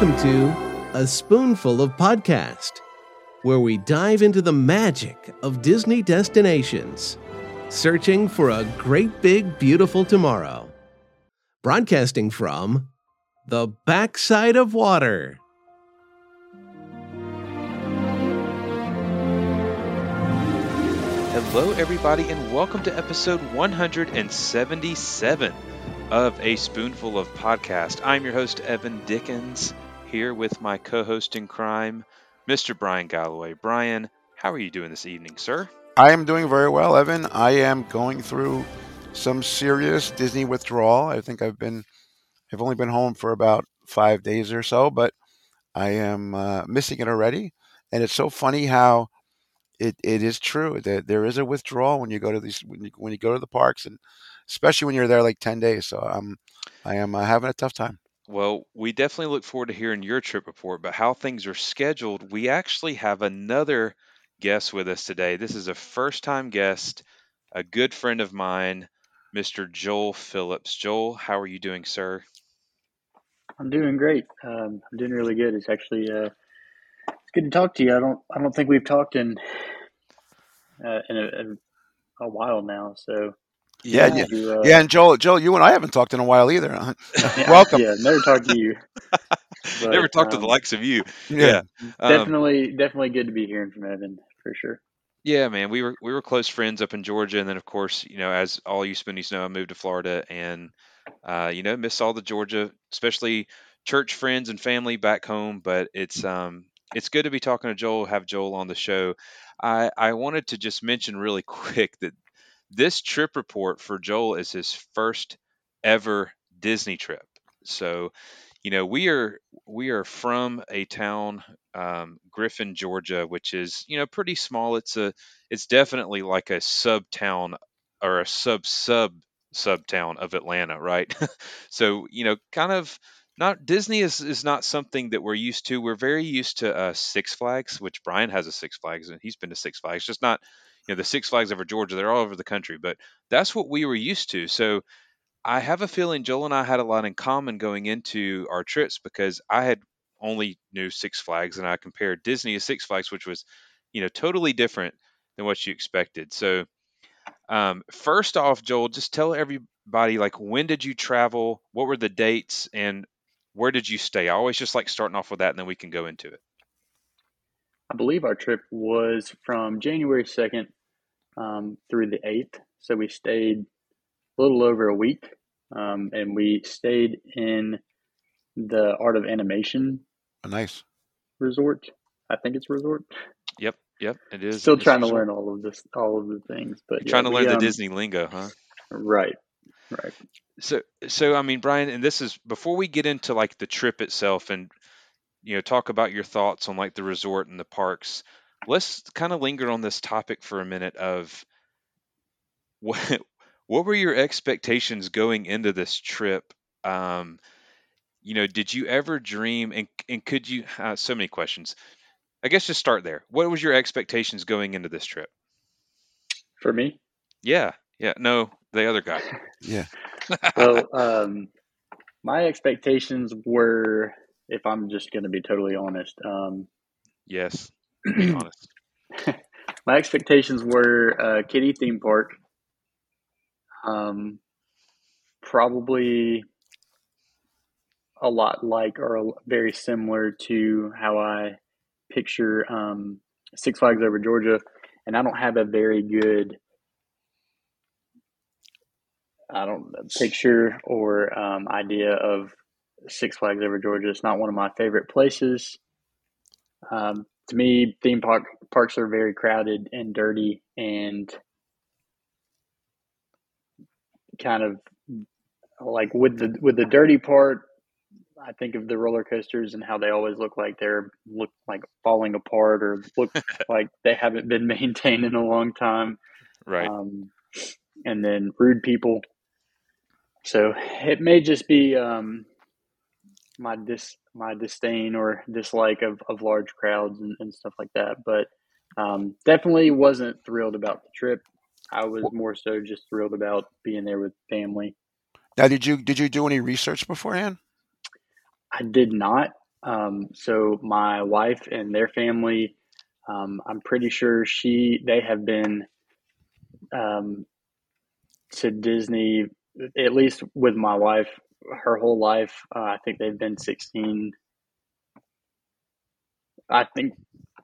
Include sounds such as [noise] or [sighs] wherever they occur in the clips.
welcome to A Spoonful of Podcast, where we dive into the magic of Disney destinations, searching for a great big beautiful tomorrow. Broadcasting from the backside of water. Hello, everybody, and welcome to episode 177 of A Spoonful of Podcast. I'm your host, Evan Dickens, here with my co host in crime, Mr. Bryan Galloway. Bryan, how are you doing this evening, sir? I am doing very well, Evan. I am going through some serious Disney withdrawal. I think I've been, I've only been home for about five days or so, but I am uh, missing it already. And it's so funny how it, it is true that there is a withdrawal when you go to these when you, when you go to the parks and especially when you're there like 10 days so i'm i am uh, having a tough time Well, we definitely look forward to hearing your trip report, but how things are scheduled, we actually have another guest with us today. This is a first time guest, a good friend of mine, Mr. Joel Phillips. Joel, how are you doing, sir? I'm doing great. Um, I'm doing really good. It's actually uh, it's good to talk to you. I don't I don't think we've talked in uh, in, a, in a while now. So yeah glad yeah you, uh, yeah and joel joel you and i haven't talked in a while either huh? [laughs] yeah, welcome Yeah, never talked to you. [laughs] Never But, talked to the um, likes of you. yeah, Um, definitely definitely good to be hearing from Evan for sure. Yeah, man, we were we were close friends up in Georgia, and then of course, you know, as all you Spoonies know, I moved to Florida, and uh, you know, miss all the Georgia, especially church friends and family back home. But it's um it's good to be talking to Joel, have Joel on the show. I I wanted to just mention really [laughs] quick that this trip report for Joel is his first ever Disney trip. So, you know, we are we are from a town, um, Griffin, Georgia, which is you know pretty small. It's a it's definitely like a sub town or a sub sub sub town of Atlanta, right? [laughs] so you know, kind of not Disney is is not something that we're used to. We're very used to uh, Six Flags, which Bryan has a Six Flags and he's been to Six Flags, just not know the Six Flags over Georgia. They're all over the country, but that's what we were used to. So I have a feeling Joel and I had a lot in common going into our trips because I had only knew Six Flags and I compared Disney to Six Flags, which was, you know, totally different than what you expected. So, um, first off, Joel, just tell everybody like when did you travel, what were the dates, and where did you stay? I always just like starting off with that, and then we can go into it. I believe our trip was from January second um, through the eighth. So we stayed a little over a week, um, and we stayed in the Art of Animation Oh, nice resort. I think it's resort. Yep, yep, it is. Still trying to resort. learn all of this, all of the things, but You're trying to we, learn the um, Disney lingo, huh? Right, right. So, so I mean, Bryan, and this is before we get into like the trip itself and you know talk about your thoughts on like the resort and the parks. Let's kind of linger on this topic for a minute of [laughs] what what were your expectations going into this trip? Um, you know, did you ever dream and and could you? Uh, so many questions. I guess just start there. What was your expectations going into this trip? For me, Yeah, yeah. No, the other guy. [laughs] yeah well, um, my expectations were, if I'm just going to be totally honest, um, yes, be [clears throat] honest. my expectations were uh, kiddie theme park. Um, probably a lot like or very similar to how I picture um, Six Flags over Georgia, and I don't have a very good I don't picture or um, idea of Six Flags over Georgia. It's not one of my favorite places. Um, to me, theme park parks are very crowded and dirty and kind of like with the with the dirty part. I think of the roller coasters and how they always look like they're look like falling apart or look [laughs] like they haven't been maintained in a long time. Right. Um, and then rude people. So it may just be um, my dis my disdain or dislike of, of large crowds and, and stuff like that. But um, definitely wasn't thrilled about the trip. I was more so just thrilled about being there with family. now did you did you do any research beforehand I did not. Um, so my wife and their family, um, I'm pretty sure she they have been um, to Disney at least with my wife her whole life. Uh, I think they've been 16. I think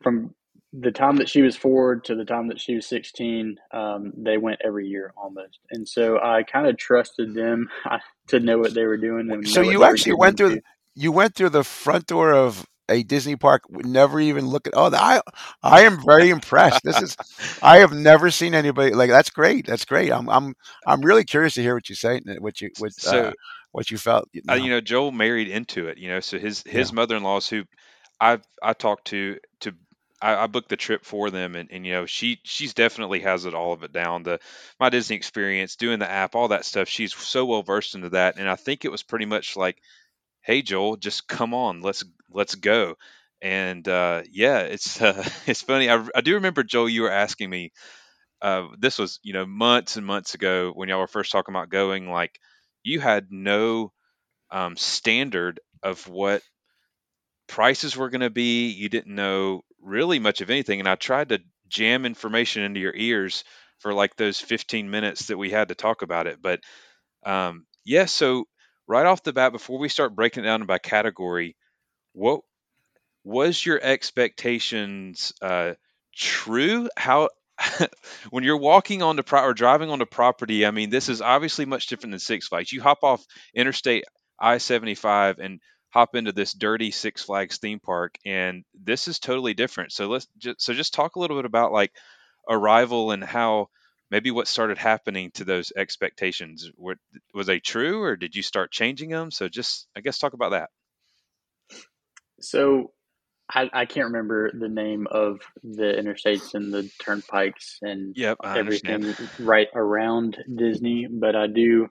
from the time that she was four to the time that she was 16, um, they went every year almost. And so I kind of trusted them [laughs] to know what they were doing. And so you actually went through, you went through the front door of a Disney park, never even look at. Oh, I I am very impressed. This is I have never seen anybody like that's great. That's great. I'm I'm I'm really curious to hear what you say, what you what so, uh, what you felt. You know. Uh, you know, Joel married into it. You know, so his his yeah. mother in laws who I I talked to to I, I, booked the trip for them and, and you know she she's definitely has it all of it down the my disney experience doing the app all that stuff she's so well versed into that and i think it was pretty much like hey Joel, just come on, let's let's go. And uh, yeah, it's [laughs] uh, it's funny. I, I do remember Joel, you were asking me. Uh, this was you know months and months ago when y'all were first talking about going. Like you had no um, standard of what prices were going to be. You didn't know really much of anything, and I tried to jam information into your ears for like those 15 minutes that we had to talk about it. But um, yeah, so right off the bat, before we start breaking it down by category, what was your expectations uh, true? How [laughs] when you're walking on the pro- or driving on the property, I mean, this is obviously much different than Six Flags. You hop off Interstate I-75 and hop into this dirty Six Flags theme park, and this is totally different. So let's just, so just talk a little bit about like arrival and how maybe what started happening to those expectations were was they true or did you start changing them so just i guess talk about that so I, I can't remember the name of the interstates and the turnpikes and yep, everything right around Disney, but I do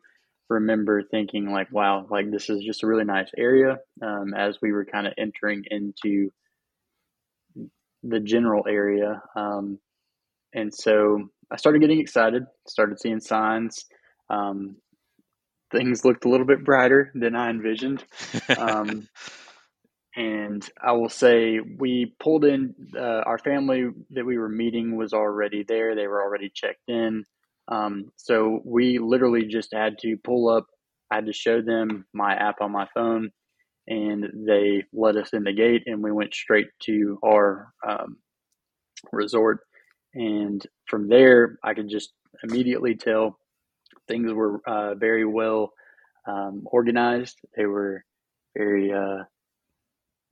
remember thinking like, wow, like this is just a really nice area. Um, as we were kind of entering into the general area, um, and so I started getting excited, started seeing signs. Um, things looked a little bit brighter than I envisioned. [laughs] And I will say we pulled in, uh, our family that we were meeting was already there. They were already checked in. Um, so we literally just had to pull up. I had to show them my app on my phone and they let us in the gate and we went straight to our um, resort and from there, I could just immediately tell things were uh, very well um, organized. They were very uh,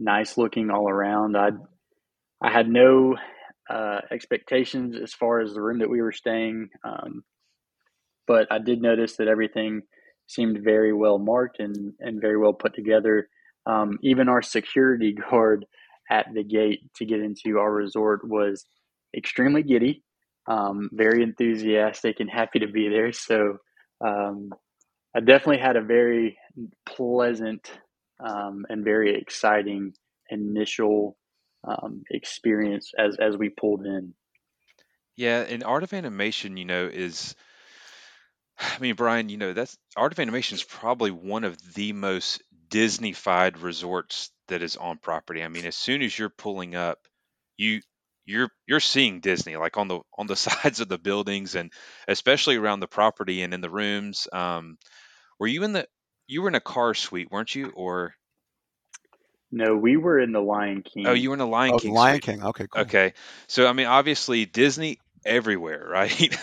nice looking all around. I I had no uh, expectations as far as the room that we were staying, um, but I did notice that everything seemed very well marked and, and very well put together. Um, even our security [laughs] guard at the gate to get into our resort was extremely giddy, um, very enthusiastic, and happy to be there. So um, I definitely had a very pleasant um, and very exciting initial um, experience as as we pulled in. Yeah, and art of animation, you know, is I mean, Bryan, you know, that's Art of Animation is probably one of the most Disneyfied resorts that is on property. I mean, as soon as you're pulling up, you you're you're seeing Disney like on the on the [laughs] sides of the buildings and especially around the property and in the rooms. Um, were you in the you were in a car suite, weren't you? Or no, we were in the Lion King. Oh, you were in the Lion oh, King. Lion suite. King. Okay, cool. Okay, so I mean, obviously Disney everywhere, [laughs] right?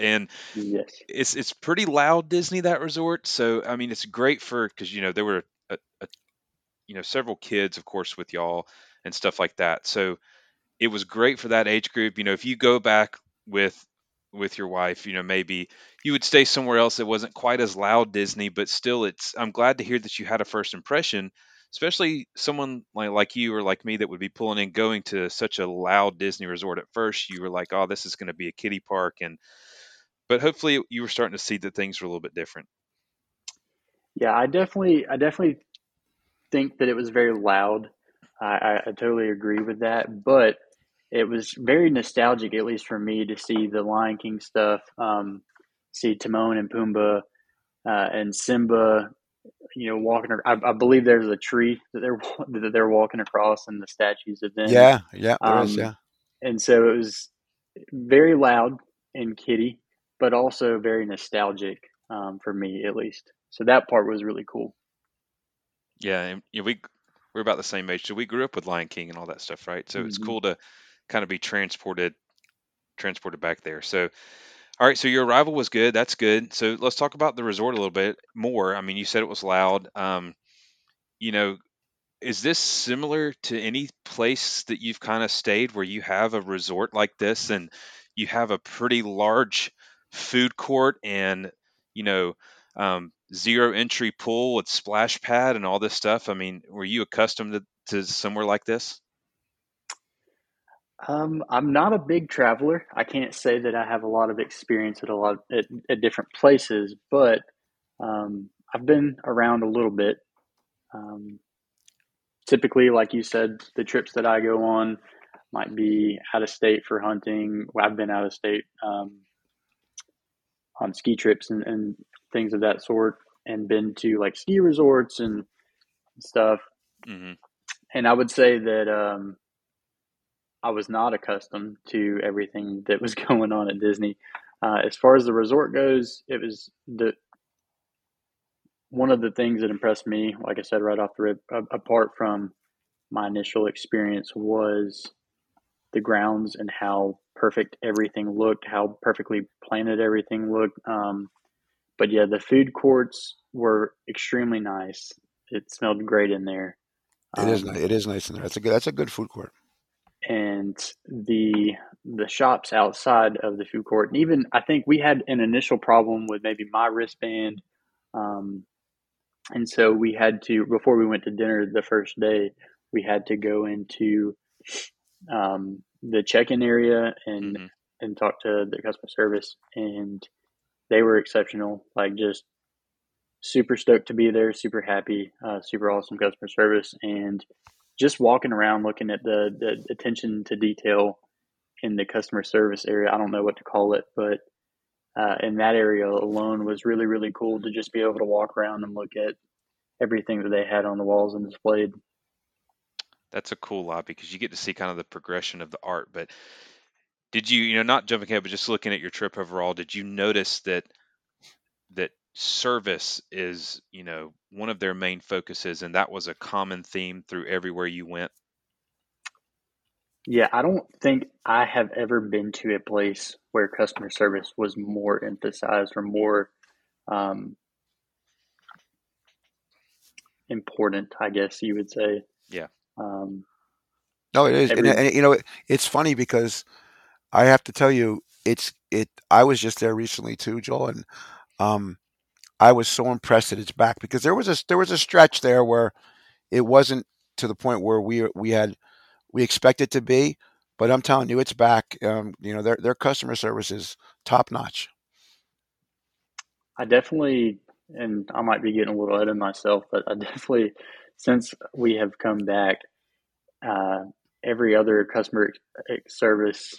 and yes, it's it's pretty loud Disney that resort. So I mean, it's great for because you know there were a, a, you know several kids, of course, with y'all and stuff like that. So it was great for that age group. You know, if you go back with with your wife, you know, maybe you would stay somewhere else that wasn't quite as loud Disney, but still it's I'm glad to hear that you had a first impression, especially someone like like you or like me that would be pulling in going to such a loud Disney resort at first, you were like, "Oh, this is going to be a kiddie park." And but hopefully you were starting to see that things were a little bit different. Yeah, I definitely I definitely think that it was very loud. I, I, I totally agree with that, but it was very nostalgic, at least for me, to see the Lion King stuff, um, see Timon and Pumbaa uh, and Simba, you know, walking. I, I believe there's a tree that they're [laughs] that they're walking across, and the statues of them. Yeah, yeah, there Um, is, yeah. and so it was very loud and kitty, but also very nostalgic um, for me at least. So that part was really cool. Yeah, and you know, we we're about the same age, so we grew up with Lion King and all that stuff, right? So it's Mhm. cool to kind of be transported transported back there. So, all right, so your arrival was good. That's good. So let's talk about the resort a little bit more. I mean, you said it was loud. Um, you know, is this similar to any place that you've kind of stayed where you have a resort like this and you have a pretty large food court and you know um, zero entry pool with splash pad and all this stuff? I mean, were you accustomed to, to somewhere like this? Um, I'm not a big traveler. I can't say that I have a lot of experience at a lot at, at different places, but um, I've been around a little bit. Um, typically, like you said, the trips that I go on might be out of state for hunting. Well, I've been out of state um, on ski trips and, and things of that sort, and been to like ski resorts and stuff. hmm And I would say that um, I was not accustomed to everything that was [laughs] going on at Disney. Uh, as far as the resort goes, it was the one of the things that impressed me. Like I said right off the rip, apart from my initial experience, was the grounds and how perfect everything looked, how perfectly planted everything looked. Um, but yeah, the food courts were extremely nice. It smelled great in there. It is Um, ni- it is nice in there. That's a good that's a good food court. And the the shops outside of the food court. And even i think we had an initial problem with maybe my wristband um, and so we had to before we went to dinner the first day we had to go into um, the check-in area and hmm and talk to the customer service and they were exceptional like just super stoked to be there super happy uh, super awesome customer service and just walking around looking at the, the attention to detail in the customer service area i don't know what to call it but uh, in that area alone was really really cool to just be able to walk around and look at everything that they had on the walls and displayed That's a cool lot because you get to see kind of the progression of the art. But did you, you know, not jumping ahead, but just looking at your trip overall, did you notice that that service is, you know, one of their main focuses, and that was a common theme through everywhere you went? yeah i don't think i have ever been to a place where customer service was more emphasized or more um, important i guess you would say Yeah. um, No, it is, and, and you know it, it's funny because I have to tell you, it's it. I was just there recently too, Joel, and um, I was so impressed that it's back because there was a there was a stretch there where it wasn't to the point where we we had we expect it to be, but I'm telling you, it's back. Um, you know, their their customer service is top notch. I definitely, and I might be getting a little ahead of myself, but I [laughs] definitely, since we have come back, uh, every other customer service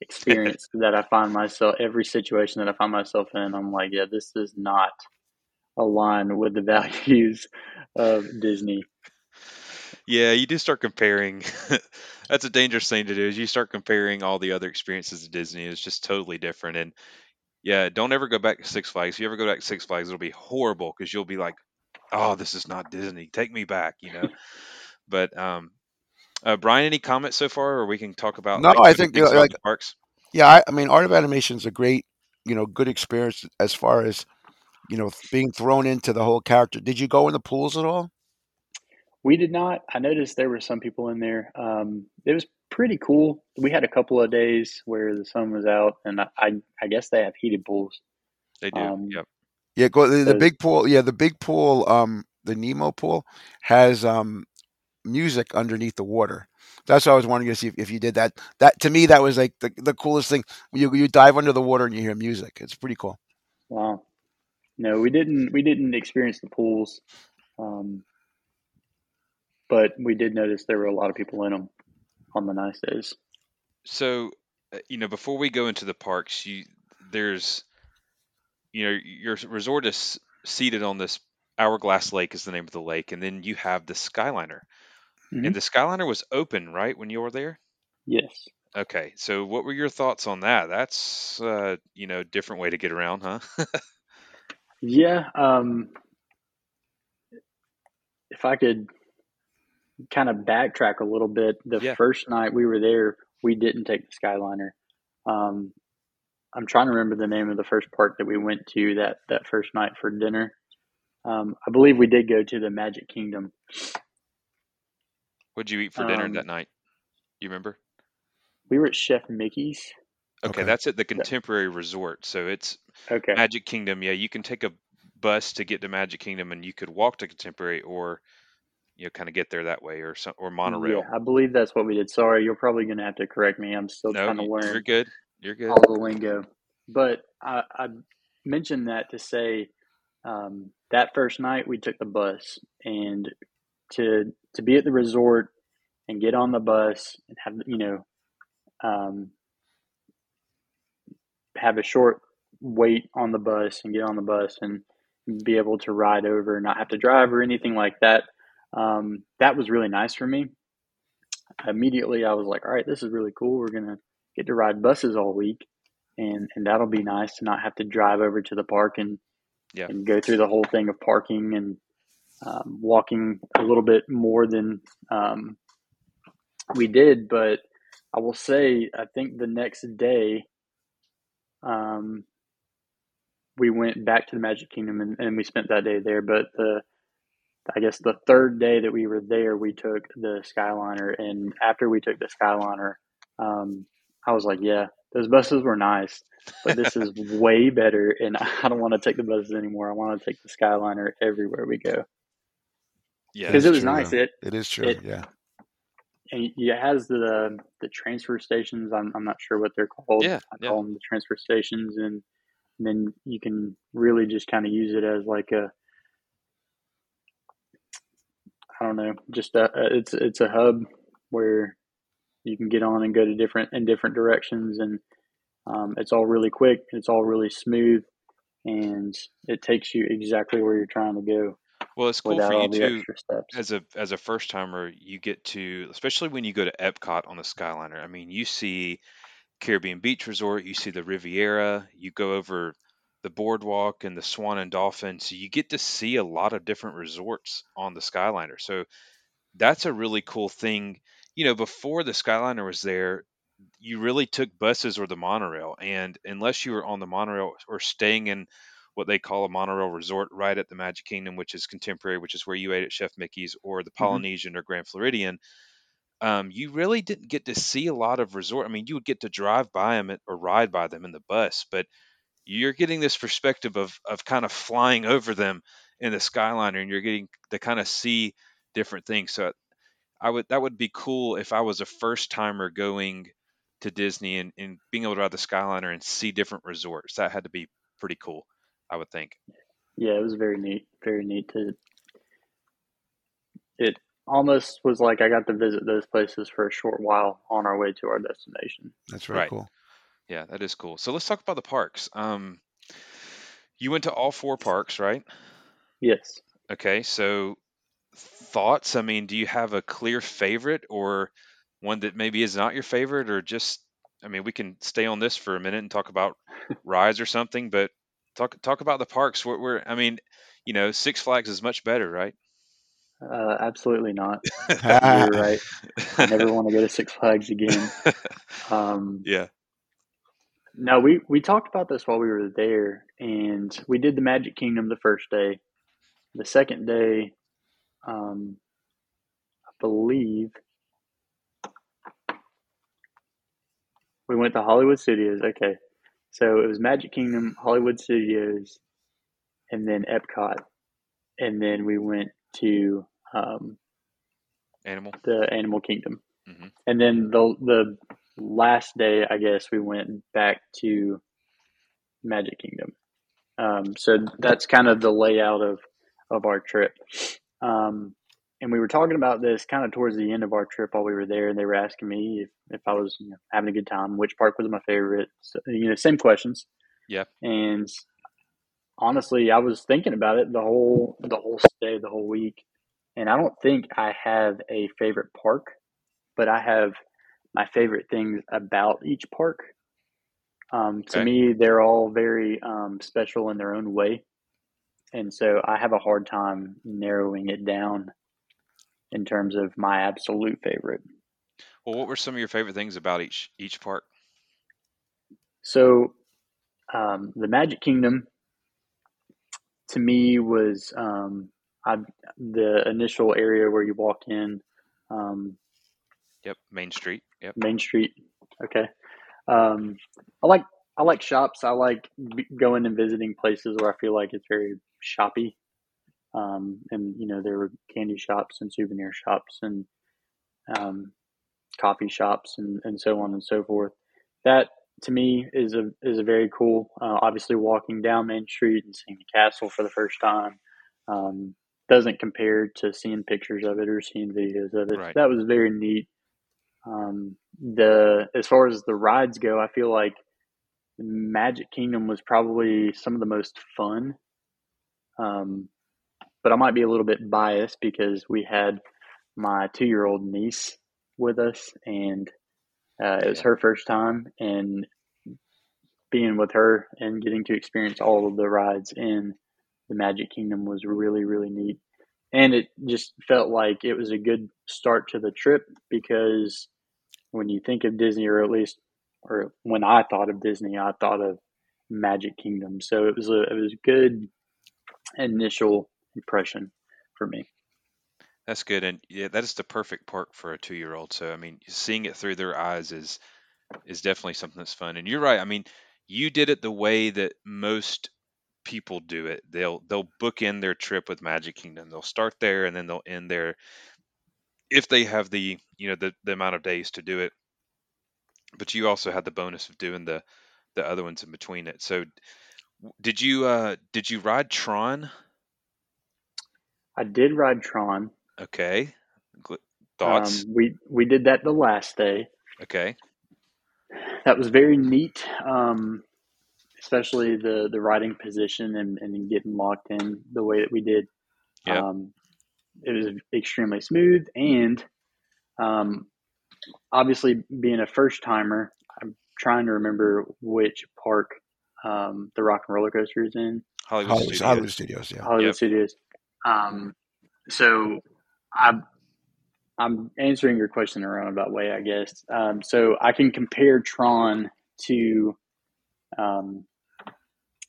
experience that I find myself, every situation that I find myself in, I'm like, yeah, this does not align with the [laughs] values of Disney. Yeah, you do start comparing. [laughs] That's a dangerous thing to do. Is you start comparing all the other experiences of Disney. It's just totally different. And yeah, don't ever go back to Six Flags. If you ever go back to Six Flags, it'll be horrible because you'll be like, "Oh, this is not Disney. Take me back," you know. [laughs] But um, uh, Bryan, any comments so far, or we can talk about No, like I think things uh, like parks? yeah, I, I mean, Art of Animation is a great, you know, good experience as far as you know being thrown into the whole character. Did you go in the pools at all? We did not. I noticed there were some people in there. Um, it was pretty cool. We had a couple of days where the sun was out, and I, I, I guess they have heated pools. They do. Um, Yep. Yeah, go the, the big pool. Yeah, the big pool. Um, the Nemo pool has um music underneath the water. That's what I was wondering to see if, if you did that. That to me, that was like the, the coolest thing. You you dive under the water and you hear music. It's pretty cool. wow. No, we didn't. We didn't experience the pools, um, but we did notice there were a lot of people in them on the nice days. So, uh, you know, before we go into the parks, you there's, you know, your resort is seated on this Hourglass Lake is the name of the lake, and then you have the Skyliner. Mhm. And the Skyliner was open, right, when you were there? Yes. Okay, so what were your thoughts on that? That's uh, you know, different way to get around, huh? [laughs] Yeah. Um, if I could kind of backtrack a little bit, the Yeah. first night we were there, we didn't take the Skyliner. Um, I'm trying to remember the name of the first park that we went to that that first night for dinner. Um, I believe we did go to the Magic Kingdom. What'd you eat for dinner Um, that night? You remember? We were at Chef Mickey's. Okay, Okay. that's at the Contemporary Resort. So it's Okay. Magic Kingdom. Yeah, you can take a bus to get to Magic Kingdom, and you could walk to Contemporary, or you know, kind of get there that way, or some, or monorail. Yeah, I believe that's what we did. Sorry, you're probably going to have to correct me. I'm still No, trying to learn. you're good. You're good. all the lingo. But I, I mentioned that to say um, that first night we took the bus and to to be at the resort and get on the bus and have you know um, have a short wait on the bus and get on the bus and be able to ride over and not have to drive or anything like that. Um, that was really nice for me. Immediately, I was like, "All right, this is really cool. We're gonna get to ride buses all week, and and that'll be nice to not have to drive over to the park and Yeah. and go through the whole thing of parking and um, walking a little bit more than um, we did. But I will say, I think the next day, um, we went back to the Magic Kingdom and, and we spent that day there. But the I guess the third day that we were there, we took the Skyliner, and after we took the Skyliner, um, I was like, "Yeah, those buses were nice, but this is [laughs] way better." And I don't want to take the buses anymore. I want to take the Skyliner everywhere we go Yeah, because it was true, nice. though. It It is true. it- yeah. and it has the the transfer stations. I'm I'm not sure what they're called. Yeah, I yeah. call them the transfer stations, and then you can really just kind of use it as like a I don't know, just a, a- it's it's a hub where you can get on and go to different in different directions, and um, it's all really quick. It's all really smooth, and it takes you exactly where you're trying to go Well, it's cool for you too. As a as a first timer, you get to, especially when you go to Epcot on the Skyliner. I mean, you see Caribbean Beach Resort, you see the Riviera, you go over the boardwalk and the Swan and Dolphin, so you get to see a lot of different resorts on the Skyliner. So that's a really cool thing. You know, before the Skyliner was there, you really took buses or the monorail, and unless you were on the monorail or staying in what they call a monorail resort right at the Magic Kingdom, which is contemporary, which is where you ate at Chef Mickey's or the Mm-hmm. Polynesian or Grand Floridian, um, you really didn't get to see a lot of resort. I mean, you would get to drive by them or ride by them in the bus, but you're getting this perspective of of kind of flying over them in the Skyliner, and you're getting to kind of see different things. So I would that would be cool if I was a first timer going to Disney and, and being able to ride the Skyliner and see different resorts. That had to be pretty cool, I would think. Yeah, it was very neat. Very neat to. It almost was like I got to visit those places for a short while on our way to our destination. That's very Right. cool. Yeah, that is cool. So let's talk about the parks. Um, you went to all four parks, right? Yes. Okay, so thoughts? I mean, do you have a clear favorite or one that maybe is not your favorite or just I mean, we can stay on this for a minute and talk about [laughs] rides or something, but talk talk about the parks. Where, where I mean, you know, Six Flags is much better, right? Uh, absolutely not. [laughs] You're right. I never want to go to Six Flags again. [laughs] Um, yeah. no, we we talked about this while we were there, and we did the Magic Kingdom the first day. The second day, um, I believe we went to Hollywood Studios. Okay, so it was Magic Kingdom, Hollywood Studios, and then Epcot, and then we went to um, Animal. the Animal Kingdom, Mhm. and then the the last day, I guess we went back to Magic Kingdom. Um, so that's kind of the layout of of our trip. Um, and we were talking about this kind of towards the end of our trip while we were there, and they were asking me if, if I was you know, having a good time, which park was my favorite. So, you know, same questions. Yeah. And honestly, I was thinking about it the whole the whole stay, the whole week, and I don't think I have a favorite park, but I have my favorite things about each park. Um, to me, they're all very um, special in their own way, and so I have a hard time narrowing it down in terms of my absolute favorite. Well, what were some of your favorite things about each each park? So, um, the Magic Kingdom to me was um, I, the initial area where you walk in, um, Yep, Main Street. Yep. Main Street. Okay. Um, I like I like shops. I like going and visiting places where I feel like it's very shoppy. Um, and you know there were candy shops and souvenir shops and um, coffee shops and, and so on and so forth. That to me is a is a very cool. Uh, obviously, walking down Main Street and seeing the castle for the first time um, doesn't compare to seeing pictures of it or seeing videos of it. Right. That was very neat. Um, the as far as the rides go, I feel like Magic Kingdom was probably some of the most fun. Um, but I might be a little bit biased because we had my two year old niece with us, and uh, it was her first time, and being with her and getting to experience all of the rides in the Magic Kingdom was really, really neat. And it just felt like it was a good start to the trip because when you think of Disney, or at least, or when I thought of Disney, I thought of Magic Kingdom. So it was a it was a good initial impression for me. That's good, and yeah, that is the perfect park for a two-year-old. So I mean, seeing it through their eyes is is definitely something that's fun. And you're right. I mean, you did it the way that most people do it. They'll they'll book in their trip with Magic Kingdom. They'll start there and then they'll end there if they have the you know the, the amount of days to do it. But you also had the bonus of doing the the other ones in between it. So did you uh did you ride Tron? I did ride Tron. Okay. Gl- Thoughts? Um, we we did that the last day. Okay. That was very neat, um, especially the the riding position and, and getting locked in the way that we did. Yep. Um, it was extremely smooth, and um, obviously being a first timer, I'm trying to remember which park um, the Rock and Roller Coaster is in. Hollywood Hollywood, Studios. Hollywood Studios, yeah. Hollywood Yep. Studios. Um, so I'm I'm answering your question in a roundabout way, I guess. Um, so I can compare Tron to um,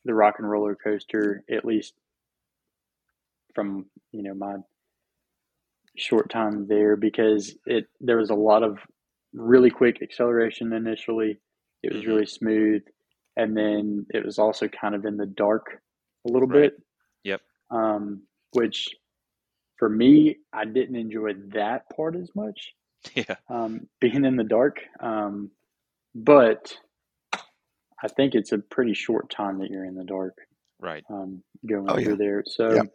the Rock and Roller Coaster, at least from you know my short time there, because it there was a lot of really quick acceleration initially. It was Mhm. really smooth, and then it was also kind of in the dark a little Right. bit Yep. um, which for me, I didn't enjoy that part as much, [laughs] Yeah. um, being in the dark. Um, but I think it's a pretty short time that you're in the dark Right. um, going Oh, yeah. through there. So Yep.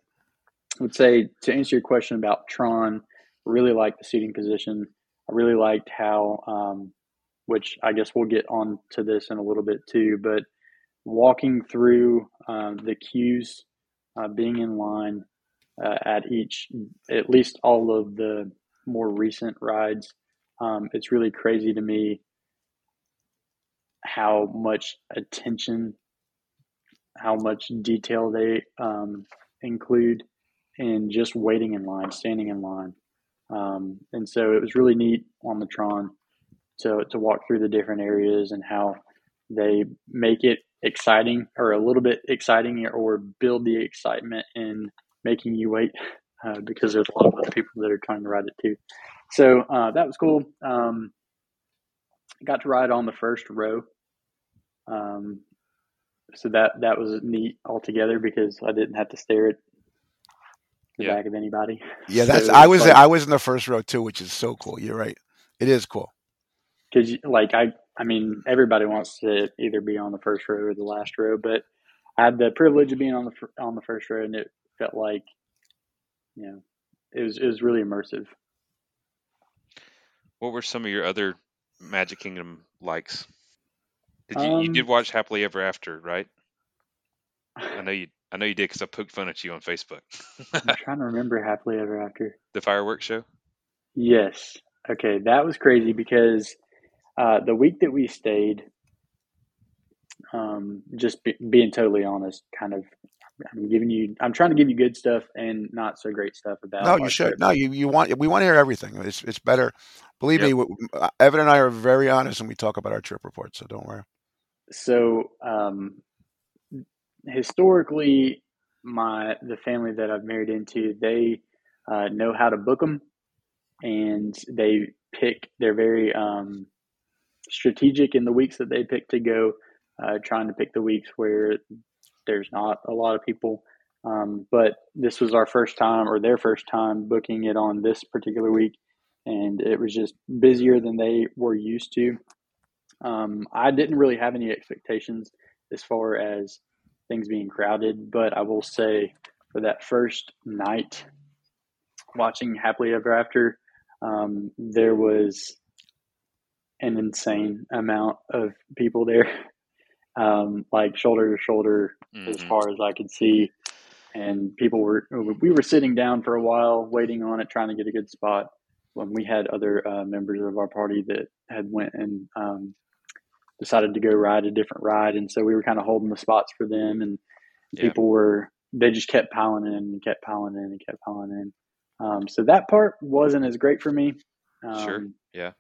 I would say to answer your question about Tron, I really liked the seating position. I really liked how, um, which I guess we'll get on to this in a little bit too, but walking through um, the queues, uh, being in line uh, at each, at least all of the more recent rides, um, it's really crazy to me how much attention, how much detail they um, include in just waiting in line, standing in line. Um, and so it was really neat on the Tron to, to walk through the different areas and how they make it exciting or a little bit exciting or build the excitement in making you wait uh, because there's a lot of other people that are trying to ride it too. So uh, that was cool. Um, got to ride on the first row. Um, so that that was neat altogether because I didn't have to stare at the Yeah. back of anybody. Yeah, [laughs] that's So I was like- I was in the first row too, which is so cool. You're right. It is cool. because like I I mean everybody wants to either be on the first row or the last row, but I had the privilege of being on the on the first row, and it felt like you know it was it was really immersive. What were some of your other Magic Kingdom likes? Did you, you did Um, watch Happily Ever After, right? I [sighs] know you. I know you did because I poked fun at you on Facebook. I'm [laughs] trying to remember happily ever after. the fireworks show. Yes. Okay, that was crazy because uh, the week that we stayed, um, just be, being totally honest, kind of, I'm giving you, I'm trying to give you good stuff and not so great stuff about. No, you should. trip. No, you, you want we want to hear everything. It's it's better. Believe Yep. me, w- Evan and I are very honest when we talk about our trip reports. So don't worry. So, um, historically, my the family that I've married into, they uh, know how to book them, and they pick. They're very um, strategic in the weeks that they pick to go, uh, trying to pick the weeks where there's not a lot of people. Um, but this was our first time, or their first time, booking it on this particular week, and it was just busier than they were used to. Um, I didn't really have any expectations as far as things being crowded, but I will say for that first night watching Happily Ever After, um, there was an insane amount of people there, [laughs] um, like shoulder to shoulder as Mhm. far as I could see. And people were, we were sitting down for a while, waiting on it, trying to get a good spot. When we had other uh, members of our party that had went and um, decided to go ride a different ride, and so we were kind of holding the spots for them. And Yeah. people were, they just kept piling in and kept piling in and kept piling in. Um, so that part wasn't as great for me. Um, Sure. Yeah.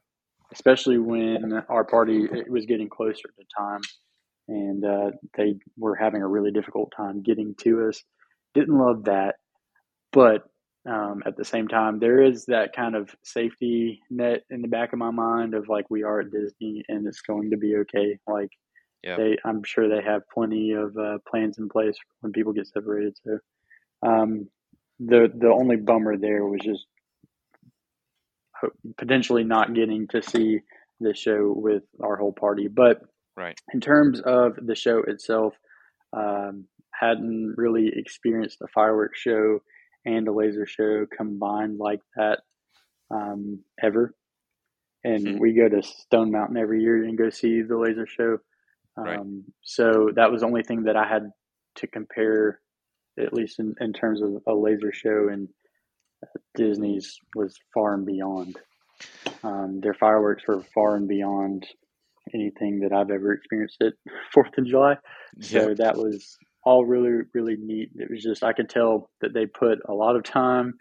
especially when our party it was getting closer to time and uh, they were having a really difficult time getting to us didn't love that but um, at the same time there is that kind of safety net in the back of my mind of like we are at disney and it's going to be okay like Yeah. they i'm sure they have plenty of uh, plans in place when people get separated so um, the the only bummer there was just potentially not getting to see the show with our whole party. But Right. in terms of the show itself, um, hadn't really experienced a fireworks show and a laser show combined like that um, ever. And Hmm. we go to Stone Mountain every year and go see the laser show. Um, Right. So that was the only thing that I had to compare, at least in, in terms of a laser show. And Disney's was far and beyond. Um, their fireworks were far and beyond anything that I've ever experienced at [laughs] Fourth of July. So Yeah. that was all really, really neat. It was just I could tell that they put a lot of time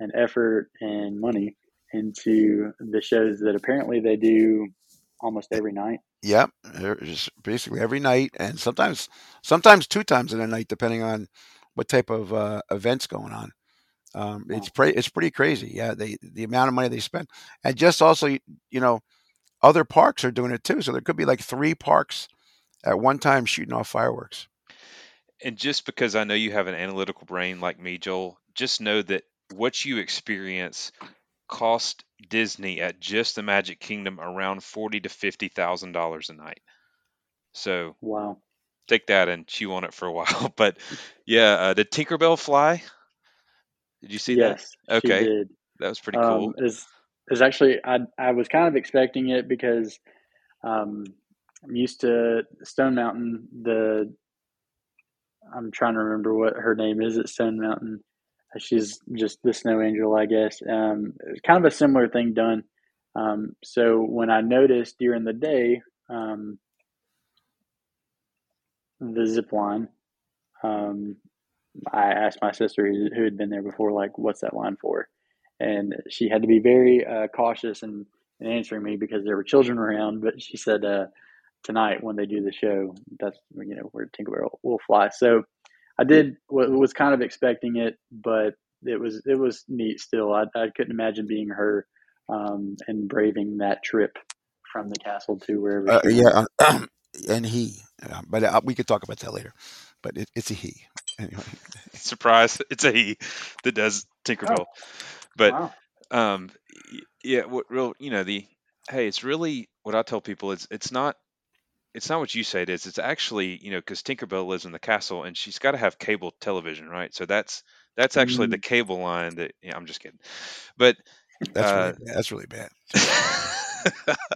and effort and money into the shows that apparently they do almost every night. Yep, is basically every night, and sometimes sometimes two times in a night, depending on what type of uh, events going on. Um, it's pretty it's pretty crazy. Yeah, they the amount of money they spend, and just also you know other parks are doing it too. So there could be like three parks at one time shooting off fireworks. And just because I know you have an analytical brain like me, Joel, just know that what you experience cost Disney at just the Magic Kingdom around forty to fifty thousand dollars a night. So Wow. take that and chew on it for a [laughs] while. But yeah, uh, did Tinkerbell fly? Did you see yes, that? she Okay, did. that was pretty cool. Um, is is actually I I was kind of expecting it because um, I'm used to Stone Mountain. The I'm trying to remember what her name is at Stone Mountain. She's just the snow angel, I guess. Um, kind of a similar thing done. Um, so when I noticed during the day um, the zip line, um, I asked my sister who had been there before, like, "What's that line for?" And she had to be very uh, cautious in, in answering me because there were children around. But she said, uh, "Tonight, when they do the show, that's you know where Tinkerbell will fly." So I did wa- was kind of expecting it, but it was it was neat still. I, I couldn't imagine being her um, and braving that trip from the castle to wherever Uh, she yeah, uh, [clears throat] and he, uh, but uh, we could talk about that later. But it, it's a he. Anyway, Surprise! It's a he that does Oh, Tinkerbell. But wow. um, yeah, what real? You know the hey, it's really what I tell people. It's it's not it's not what you say it is. It's actually, you know, because Tinkerbell lives in the castle and she's got to have cable television, right? So that's that's actually the Mm, cable line that. Yeah, I'm just kidding, but that's really uh, bad. That's really bad. [laughs]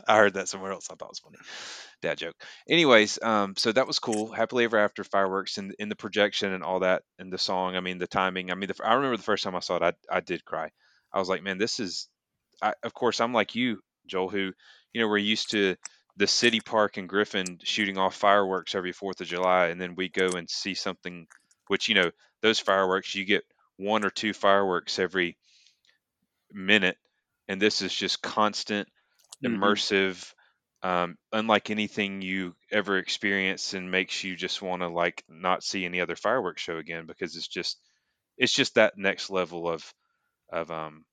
I heard that somewhere else. I thought it was funny. Dad joke. Anyways, um, so that was cool. Happily ever after fireworks and in the projection and all that and the song. I mean, the timing. I mean, the, I remember the first time I saw it, I I did cry. I was like, man, this is. I, of course, I'm like you, Joel, who you know we're used to the city park in Griffin shooting off fireworks every Fourth of July, and then we go and see something, which you know those fireworks you get one or two fireworks every minute, and this is just constant, Mhm. immersive, um, unlike anything you ever experienced, and makes you just want to like not see any other fireworks show again because it's just it's just that next level of of um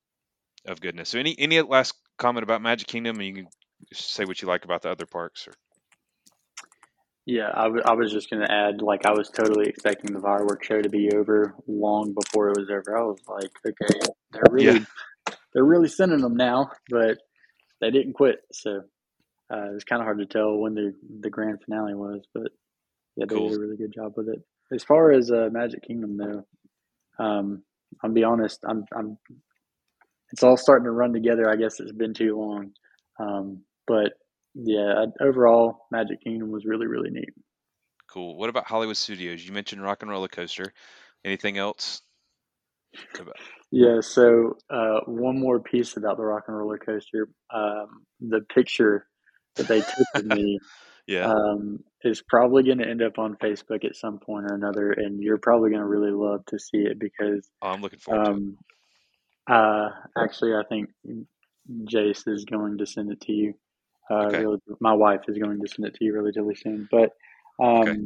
of goodness. So any any last comment about Magic Kingdom, and you can say what you like about the other parks. Or Yeah, I, w- I was just going to add, like, I was totally expecting the fireworks show to be over long before it was over. I was like, okay, they're really, yeah, they're really sending them now, but they didn't quit. So uh, it was kind of hard to tell when the the grand finale was, but yeah, they cool. did a really good job with it. As far as uh, Magic Kingdom, though, um, I'll be honest, I'm, I'm, it's all starting to run together. I guess it's been too long, um, but yeah, overall, Magic Kingdom was really, really neat. Cool. What about Hollywood Studios? You mentioned Rock and Roller Coaster. Anything else? Yeah. So uh, one more piece about the Rock and Roller Coaster. Um, the picture that they took of me. [laughs] yeah. Um, is probably going to end up on Facebook at some point or another, and you're probably going to really love to see it because oh, I'm looking forward um, to it. Uh, actually, I think Jace is going to send it to you. Uh, okay. really, my wife is going to send it to you relatively soon. But um, okay.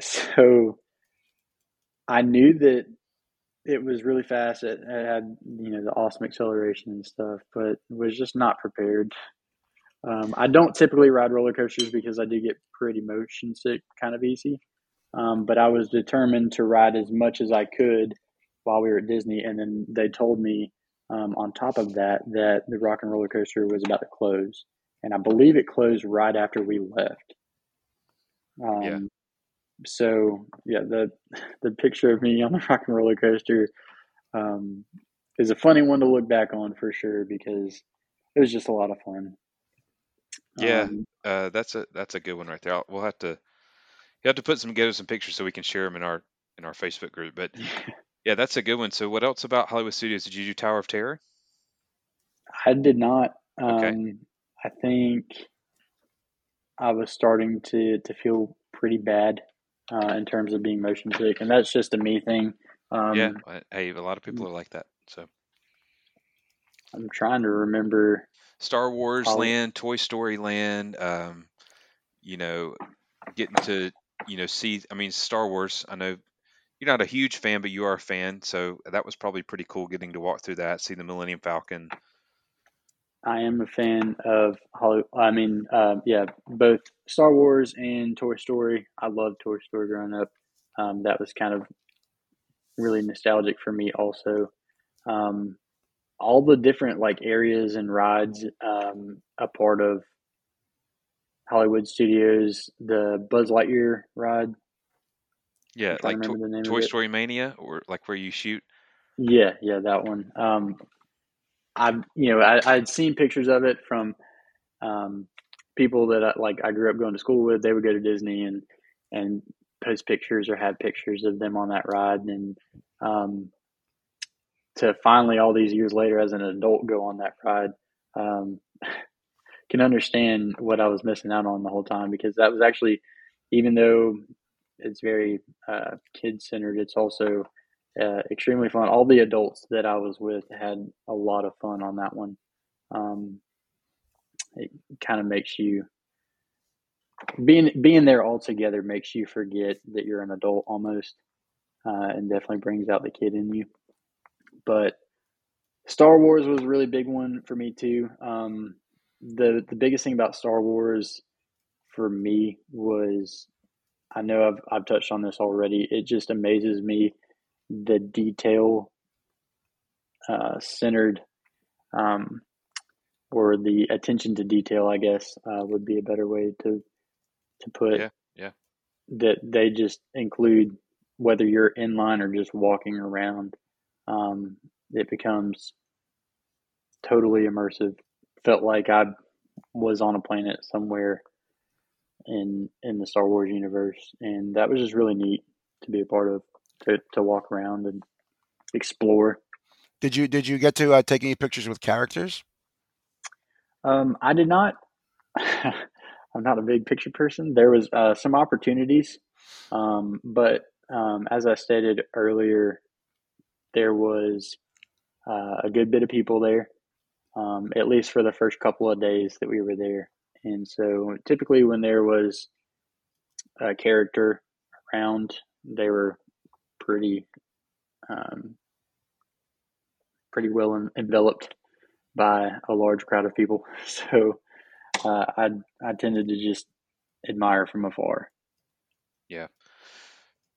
[laughs] so I knew that it was really fast. It, it, had you know the awesome acceleration and stuff, but was just not prepared. Um, I don't typically ride roller coasters because I do get pretty motion sick kind of easy. Um, but I was determined to ride as much as I could while we were at Disney, and then they told me um, on top of that, that the Rock and Roller Coaster was about to close, and I believe it closed right after we left. Um, yeah. So yeah, the the picture of me on the [laughs] Rock and Roller Coaster um, is a funny one to look back on for sure because it was just a lot of fun. Yeah, um, uh, that's a that's a good one right there. I'll, we'll have to you have to put some together some pictures so we can share them in our in our Facebook group. But [laughs] yeah, that's a good one. So, what else about Hollywood Studios? Did you do Tower of Terror? I did not. Okay. Um, I think I was starting to to feel pretty bad uh, in terms of being motion sick, and that's just a me thing. Um, yeah. Hey, a lot of people are like that. So I'm trying to remember Star Wars Land, Toy Story Land. Um, you know, getting to you know see. I mean, Star Wars. I know you're not a huge fan, but you are a fan, so that was probably pretty cool getting to walk through that, see the Millennium Falcon. I am a fan of Hollywood. I mean, um, yeah, both Star Wars and Toy Story. I loved Toy Story growing up. Um, that was kind of really nostalgic for me, also. Um, all the different like areas and rides um, a part of Hollywood Studios. The Buzz Lightyear ride yeah, like to- Toy Story Mania, or like where you shoot. Yeah, yeah, that one. Um, I, you know, I I'd seen pictures of it from um, people that I, like I grew up going to school with. They would go to Disney and and post pictures or have pictures of them on that ride, and um, to finally all these years later, as an adult, go on that ride. Um, [laughs] can understand what I was missing out on the whole time because that was actually, even though it's very uh, kid centered. It's also uh, extremely fun. All the adults that I was with had a lot of fun on that one. Um, it kind of makes you being being there all together makes you forget that you're an adult almost, uh, and definitely brings out the kid in you. But Star Wars was a really big one for me too. Um, the the biggest thing about Star Wars for me was I know I've I've touched on this already. It just amazes me the detail uh, centered um, or the attention to detail. I guess uh, would be a better way to to put. Yeah, yeah. That they just include whether you're in line or just walking around. Um, it becomes totally immersive felt like I was on a planet somewhere in in the Star Wars universe, and that was just really neat to be a part of, to to walk around and explore. Did you did you get to uh, take any pictures with characters? Um, I did not. [laughs] I'm not a big picture person. There was uh, some opportunities, um, but um, as I stated earlier, there was uh, a good bit of people there, um, at least for the first couple of days that we were there. And so, typically, when there was a character around, they were pretty, um, pretty well enveloped by a large crowd of people. [laughs] So, uh, I I tended to just admire from afar. Yeah.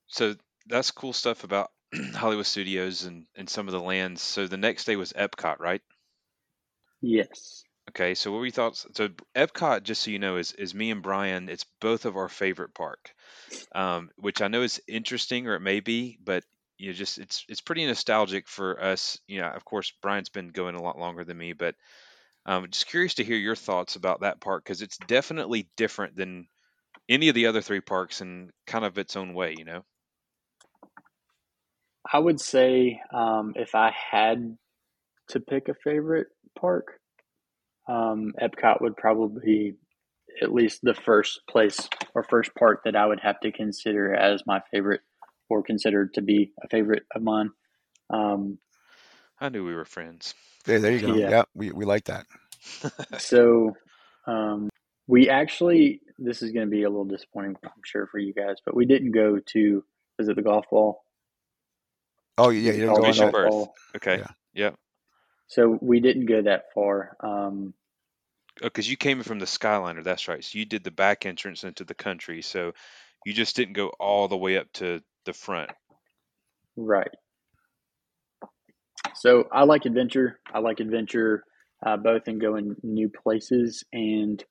So that's cool stuff about [clears throat] Hollywood Studios and, and some of the lands. So the next day was Epcot, right? Yes. Okay, so what were your thoughts? So Epcot, just so you know, is is me and Bryan. It's both of our favorite park, um, which I know is interesting, or it may be, but you know, just it's it's pretty nostalgic for us. You know, of course, Bryan's been going a lot longer than me, but um, just curious to hear your thoughts about that park because it's definitely different than any of the other three parks in kind of its own way. You know. I would say um, if I had to pick a favorite park, um, Epcot would probably be at least the first place or first park that I would have to consider as my favorite or considered to be a favorite of mine. Um, I knew we were friends. There, there you go. Yeah, yeah we, we like that. [laughs] so um, we actually, this is going to be a little disappointing, I'm sure, for you guys, but we didn't go to, is it the golf ball? Oh yeah, you didn't go on Okay. Yeah. Yep. So we didn't go that far. Um, because oh, you came from the Skyliner. That's right. So you did the back entrance into the country. So you just didn't go all the way up to the front. Right. So I like adventure. I like adventure uh, both in going new places and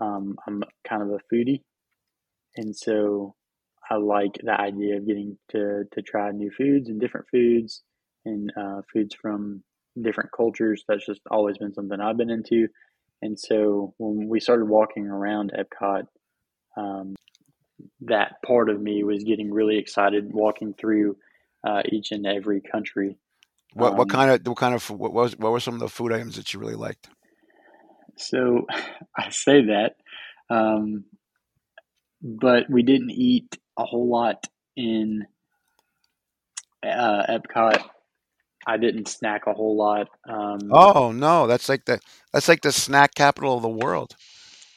um, I'm kind of a foodie. And so I like the idea of getting to, to try new foods and different foods and uh, foods from different cultures. That's just always been something I've been into. And so when we started walking around Epcot, um, that part of me was getting really excited walking through uh, each and every country. What um, what kind of what kind of what was what were some of the food items that you really liked? So [laughs] I say that, um, but we didn't eat a whole lot in uh, Epcot. I didn't snack a whole lot. Um, oh no, that's like the that's like the snack capital of the world.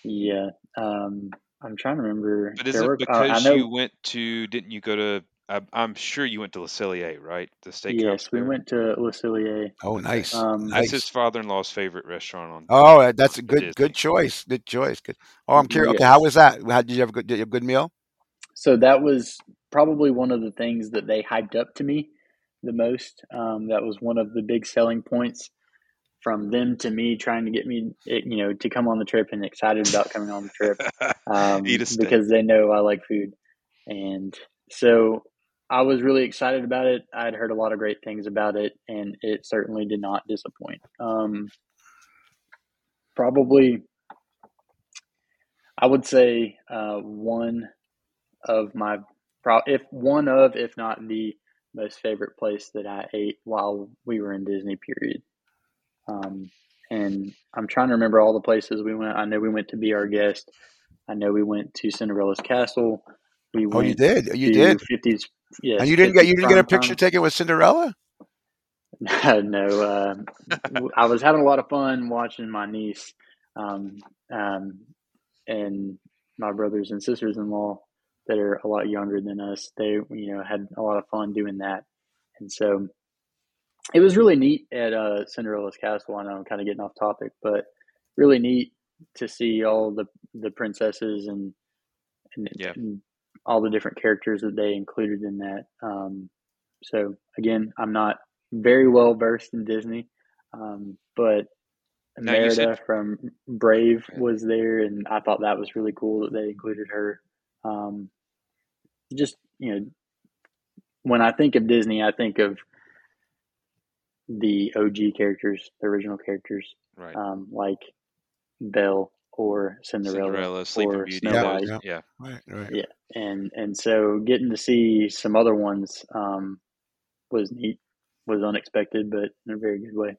Yeah, um, I'm trying to remember. But is it were, because uh, you went to? Didn't you go to? I, I'm sure you went to Le Cellier, right? The steakhouse. Yes, we went to Le Cellier. Oh, nice. Um, That's his father-in-law's favorite restaurant on. Oh, that's a good good choice. Good choice. Good. Oh, I'm curious. Okay, how was that? How, did you have a good? Did you have a good meal? So that was probably one of the things that they hyped up to me the most. Um, that was one of the big selling points from them to me, trying to get me, you know, to come on the trip and excited about coming on the trip [laughs] um, because they know I like food, and so I was really excited about it. I'd heard a lot of great things about it, and it certainly did not disappoint. Um, probably, I would say uh, one of my, if one of, if not the most favorite place that I ate while we were in Disney. Period. Um, and I'm trying to remember all the places we went. I know we went to be our guest. I know we went to Cinderella's castle. We oh, you did. You did. Fifties yeah, and you didn't get you didn't get a picture time. taken with Cinderella. [laughs] no, uh, I was having a lot of fun watching my niece um, um, and my brothers and sisters in law that are a lot younger than us. They you know had a lot of fun doing that, and so it was really neat at uh, Cinderella's castle. I know I'm kind of getting off topic, but really neat to see all the the princesses and and, yeah. and all the different characters that they included in that. Um, so again, I'm not very well versed in Disney, um, but Merida said- from Brave was there, and I thought that was really cool that they included her. Um, just you know, when I think of Disney, I think of the OG characters, the original characters, right. um, like Belle or Cinderella, Cinderella, Sleeping or Beauty. Snow Yeah, White. yeah. yeah. Right, right. Yeah, and and so getting to see some other ones um, was neat, was unexpected, but in a very good way.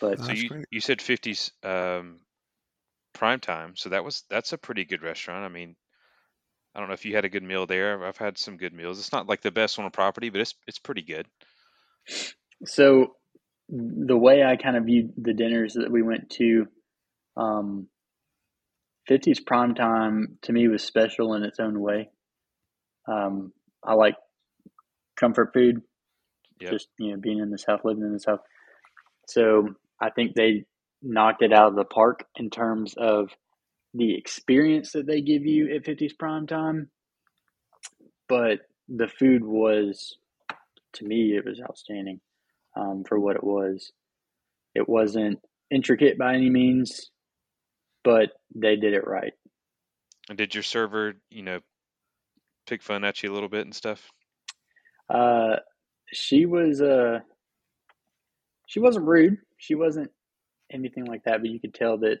But Oh, So you great. you said 50s um, prime time. So that was that's a pretty good restaurant. I mean, I don't know if you had a good meal there. I've had some good meals. It's not like the best on a property, but it's it's pretty good. so the way I kind of viewed the dinners that we went to, um, 50s prime time to me was special in its own way. Um, I like comfort food, Yep. just you know being in the south, living in the south. So I think they knocked it out of the park in terms of the experience that they give you at 50s prime time. But the food was, to me, it was outstanding um, for what it was. It wasn't intricate by any means, but they did it right. And did your server, you know, pick fun at you a little bit and stuff? Uh, she was uh, she wasn't rude. She wasn't anything like that, but you could tell that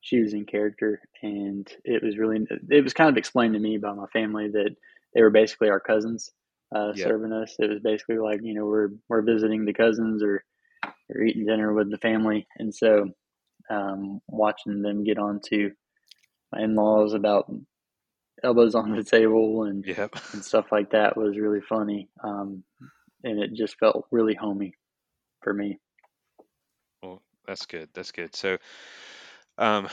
she was in character, and it was really it was kind of explained to me by my family that they were basically our cousins uh, Yeah. serving us. It was basically like you know we're we're visiting the cousins or or eating dinner with the family, and so um, watching them get on to my in laws about elbows on the table and Yep. and stuff like that was really funny. Um, and it just felt really homey for me. Well, that's good. That's good. So, um,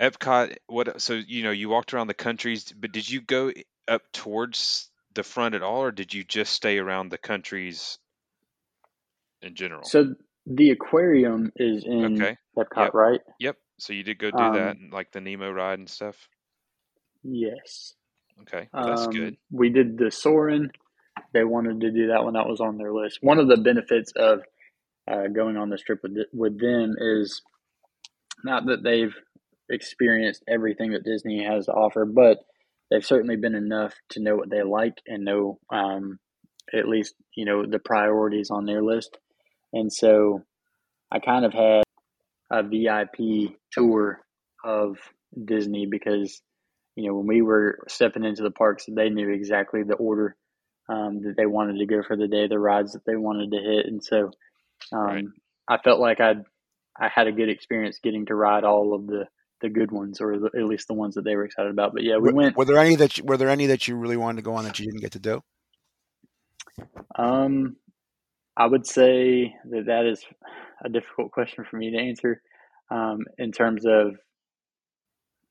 Epcot, what, so, you know, you walked around the countries, but did you go up towards the front at all, or did you just stay around the countries in general? So the aquarium is in Okay. Epcot, Yep. right? Yep. So you did go do that, Um, and like the Nemo ride and stuff. Yes. Okay. Well, that's Um, good. We did the Soarin'. They wanted to do that one. That was on their list. One of the benefits of uh, going on this trip with with them is not that they've experienced everything that Disney has to offer, but they've certainly been enough to know what they like and know um, at least you know the priorities on their list. And so I kind of had a VIP tour of Disney because you know when we were stepping into the parks, they knew exactly the order um, that they wanted to go for the day, the rides that they wanted to hit, and so um, Right. I felt like I I had a good experience getting to ride all of the the good ones, or the, at least the ones that they were excited about. But yeah, we Were, went. were there any that you, were there any that you really wanted to go on that you didn't get to do? Um, I would say that that is a difficult question for me to answer. Um, in terms of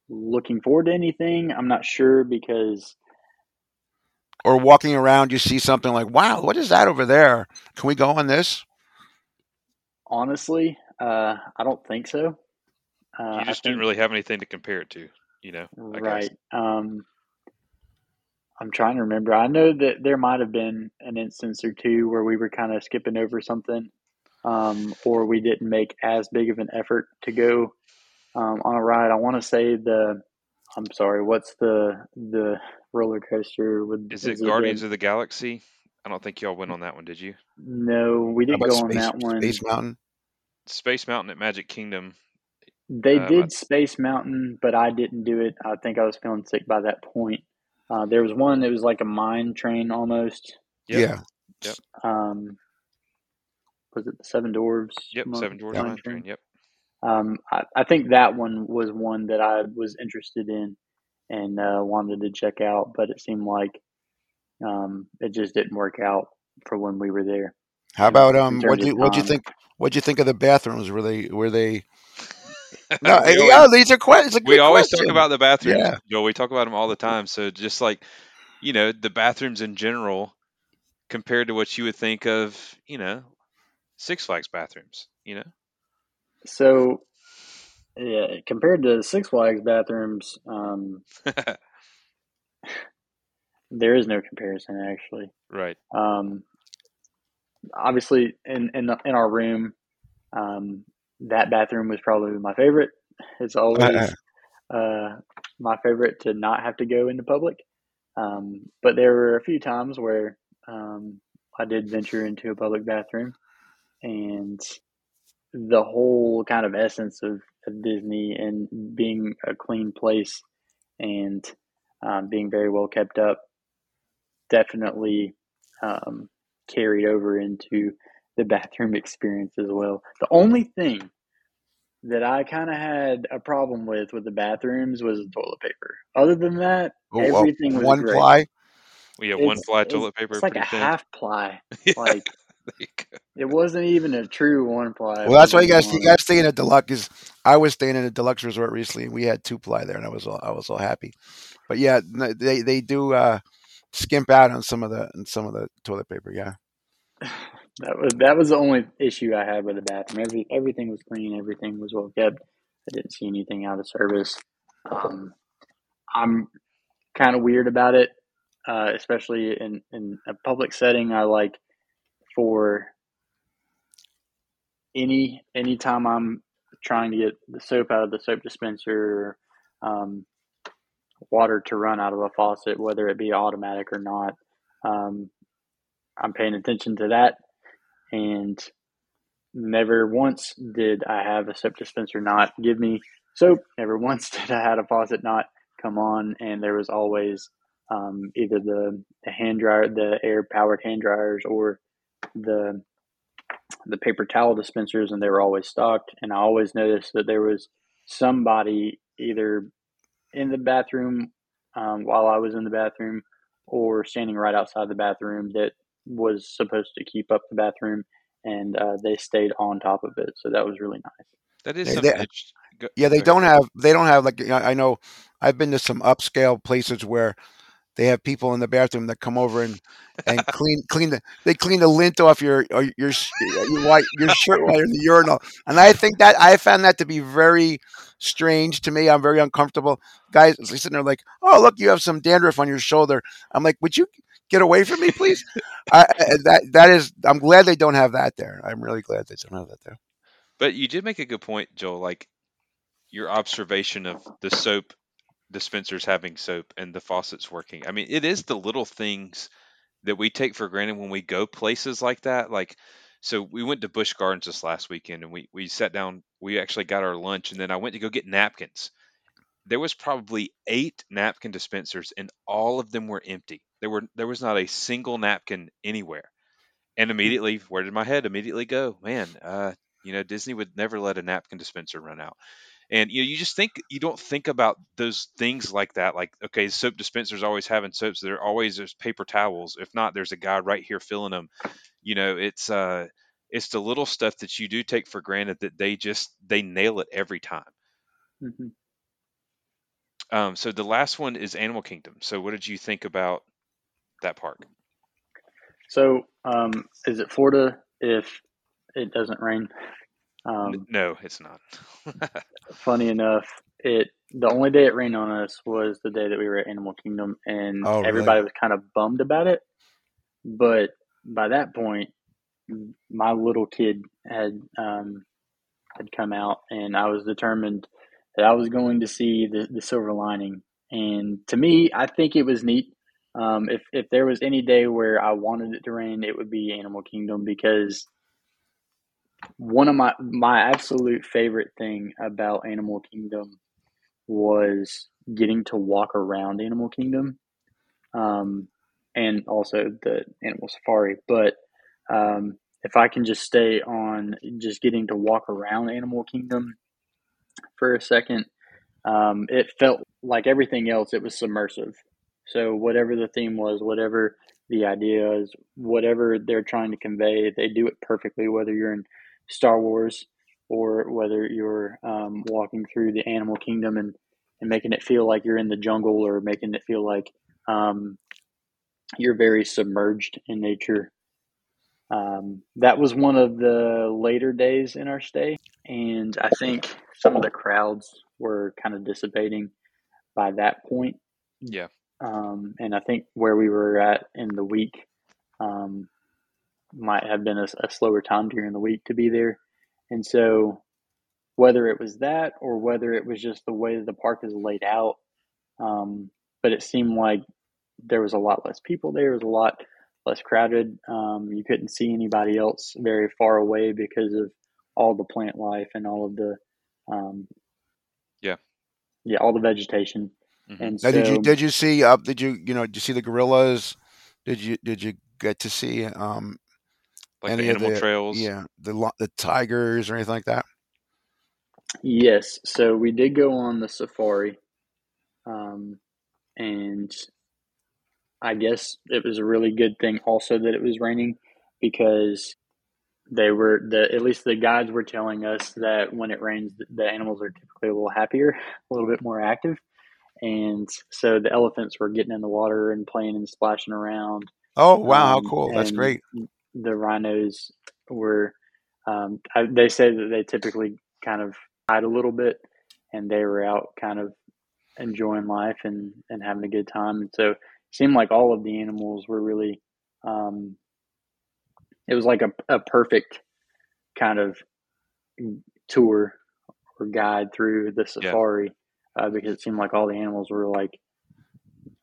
looking forward to anything, I'm not sure because Or walking around, you see something like, "Wow, what is that over there? Can we go on this?" honestly, uh, I don't think so. Uh, You just think didn't really have anything to compare it to, you know, I right. Um, I'm trying to remember. I know that there might have been an instance or two where we were kind of skipping over something, um, or we didn't make as big of an effort to go um, on a ride. I want to say the. I'm sorry. What's the the roller coaster with? Is it the- Guardians of the Galaxy? I don't think y'all went on that one, did you? No, we didn't about go on Space, that one. Space Mountain? Space Mountain at Magic Kingdom. They I- did Space Mountain, but I didn't do it. I think I was feeling sick by that point. Uh, there was one that was like a mine train almost. Yep. Yeah. Um, was it the Seven Dwarves? Yep. Mon- Seven Dwarfs Yeah. Mine Train. Yep. Um, I, I think that one was one that I was interested in and uh, wanted to check out, but it seemed like um, it just didn't work out for when we were there. How about um? What do you what do you think? What do you think of the bathrooms? Were they were they? [laughs] No, we yeah, always, these are questions. We always question. talk about the bathrooms, Yeah. Joel. We talk about them all the time. So just like, you know, the bathrooms in general compared to what you would think of, you know, Six Flags bathrooms, you know? So, yeah, compared to Six Flags bathrooms, um, [laughs] there is no comparison actually. right. Um, obviously, in in the, in our room, um, that bathroom was probably my favorite. It's always uh, my favorite to not have to go into public. Um, but there were a few times where um, I did venture into a public bathroom, and the whole kind of essence of, of Disney and being a clean place and um, being very well kept up definitely um, carried over into the bathroom experience as well. The only thing that I kind of had a problem with with the bathrooms was the toilet paper. Other than that, Oh, everything uh, was one great. ply. We have one It's, ply it's, toilet paper, it's like a thin. half ply. [laughs] Yeah, Like [laughs] there you go. it wasn't even a true one ply. Well, that's why you guys you honest. guys stay in a deluxe. Is I was staying in a deluxe resort recently, and we had two ply there, and I was all, I was all happy. But yeah, they they do uh, skimp out on some of the on some of the toilet paper. Yeah. That was that was the only issue I had with the bathroom. Every everything was clean. Everything was well kept. I didn't see anything out of service. Um, I'm kind of weird about it, uh, especially in in a public setting. I like for any anytime I'm trying to get the soap out of the soap dispenser, um, water to run out of a faucet, whether it be automatic or not. Um, I'm paying attention to that, and never once did I have a soap dispenser not give me soap. Never once [laughs] did I had a faucet not come on, and there was always um, either the, the hand dryer, the air powered hand dryers, or the the paper towel dispensers, and they were always stocked. And I always noticed that there was somebody either in the bathroom um, while I was in the bathroom, or standing right outside the bathroom that was supposed to keep up the bathroom, and uh, they stayed on top of it. So that was really nice. That is They, something they. Go, yeah, they go don't have they don't have like I I know I've been to some upscale places where they have people in the bathroom that come over and and [laughs] clean clean the they clean the lint off your or your sh- your, white, your shirt while you're in the urinal, and I think that I found that to be very strange to me. I'm very uncomfortable. Guys are sitting there like, oh look, you have some dandruff on your shoulder. I'm like, would you get away from me, please? I, that that is. I'm glad they don't have that there. I'm really glad they don't have that there. But you did make a good point, Joel. Like your observation of the soap dispensers having soap and the faucets working. I mean, it is the little things that we take for granted when we go places like that. Like, so we went to Busch Gardens this last weekend and we, we sat down, we actually got our lunch and then I went to go get napkins. There was probably eight napkin dispensers and all of them were empty. There were there was not a single napkin anywhere. And immediately, where did my head immediately go? Man, uh, you know, Disney would never let a napkin dispenser run out. And you know, you just think you don't think about those things like that. Like, okay, soap dispensers always having soaps. There always there's paper towels. If not, there's a guy right here filling them. You know, it's uh, it's the little stuff that you do take for granted that they just they nail it every time. hmm Um, so the last one is Animal Kingdom. So what did you think about that park? So, um, is it Florida if it doesn't rain? Um, no, it's not. [laughs] funny enough, it the only day it rained on us was the day that we were at Animal Kingdom, and Oh, really? everybody was kind of bummed about it. But by that point, my little kid had um, had come out, and I was determined that I was going to see the, the silver lining. And to me, I think it was neat. Um, if if there was any day where I wanted it to rain, it would be Animal Kingdom because one of my my absolute favorite thing about Animal Kingdom was getting to walk around Animal Kingdom, um, and also the Animal Safari. But um, if I can just stay on just getting to walk around Animal Kingdom for a second, um, it felt like everything else. It was submersive. So whatever the theme was, whatever the idea is, whatever they're trying to convey, they do it perfectly. Whether you're in Star Wars or whether you're um, walking through the animal kingdom and, and making it feel like you're in the jungle or making it feel like um, you're very submerged in nature. Um, that was one of the later days in our stay, and I think some of the crowds were kind of dissipating by that point. Yeah. Um, and I think where we were at in the week um, might have been a, a slower time during the week to be there. And so, whether it was that or whether it was just the way that the park is laid out, um, but it seemed like there was a lot less people there. It was a lot less crowded. Um, you couldn't see anybody else very far away because of all the plant life and all of the um, Yeah. yeah all the vegetation. Mhm. And Now, so did you did you see up? Did you you know did you see the gorillas? Did you did you get to see um Like any the of animal the trails. yeah the the tigers or anything like that? Yes, so we did go on the safari, um, and I guess it was a really good thing also that it was raining because they were the at least the guides were telling us that when it rains, the animals are typically a little happier, [laughs] a little bit more active, and so the elephants were getting in the water and playing and splashing around. Oh wow, how Um, cool! That's great. The rhinos were, um, I, they say that they typically kind of hide a little bit, and they were out kind of enjoying life and, and having a good time. And so it seemed like all of the animals were really, um, it was like a, a perfect kind of tour or guide through the safari uh, because it seemed like all the animals were like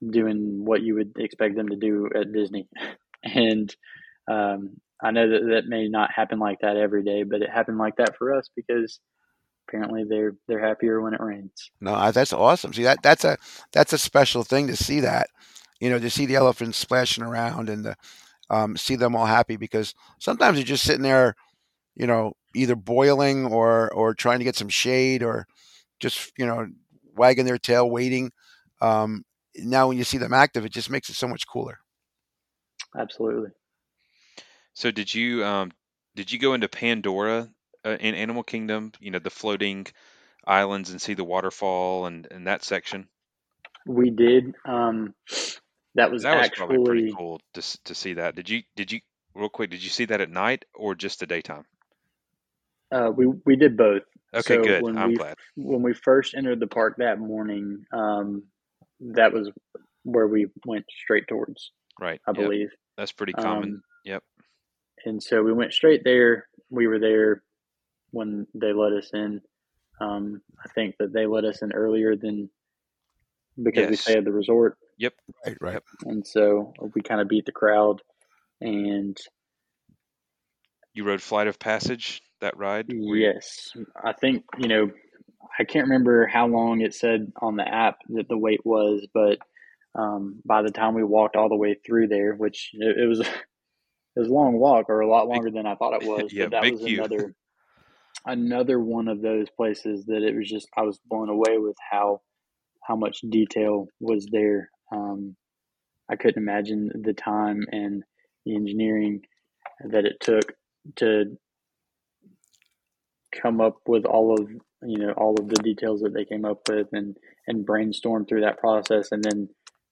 doing what you would expect them to do at Disney. [laughs] And um, I know that that may not happen like that every day, but it happened like that for us because apparently they're they're happier when it rains. No, that's awesome. See that that's a that's a special thing to see that, you know, to see the elephants splashing around and the, um, see them all happy because sometimes you're just sitting there, you know, either boiling or or trying to get some shade or just you know wagging their tail waiting. Um, now when you see them active, it just makes it so much cooler. Absolutely. So did you um did you go into Pandora uh, in Animal Kingdom? You know the floating islands and see the waterfall and and that section. We did. Um, that was That was probably pretty cool to to see that. Did you did you real quick? Did you see that at night or just the daytime? uh, we we did both. Okay, So good. when I'm we glad. when we first entered the park that morning, um, that was where we went straight towards, Right. I Yep. believe. That's pretty common. Um, Yep. and so we went straight there. We were there when they let us in. Um, I think that they let us in earlier than because we stayed at the resort, Right, right. Yep. and so we kind of beat the crowd. And You rode Flight of Passage that ride? Yes, I think you know I can't remember how long it said on the app that the wait was, but um, by the time we walked all the way through there, which it, it was [laughs] it was a long walk or a lot Big- longer than I thought it [laughs] was, Yeah, but that big was queue. another another one of those places that it was just I was blown away with how how much detail was there. Um, I couldn't imagine the time and the engineering that it took to come up with all of you know all of the details that they came up with and and brainstorm through that process and then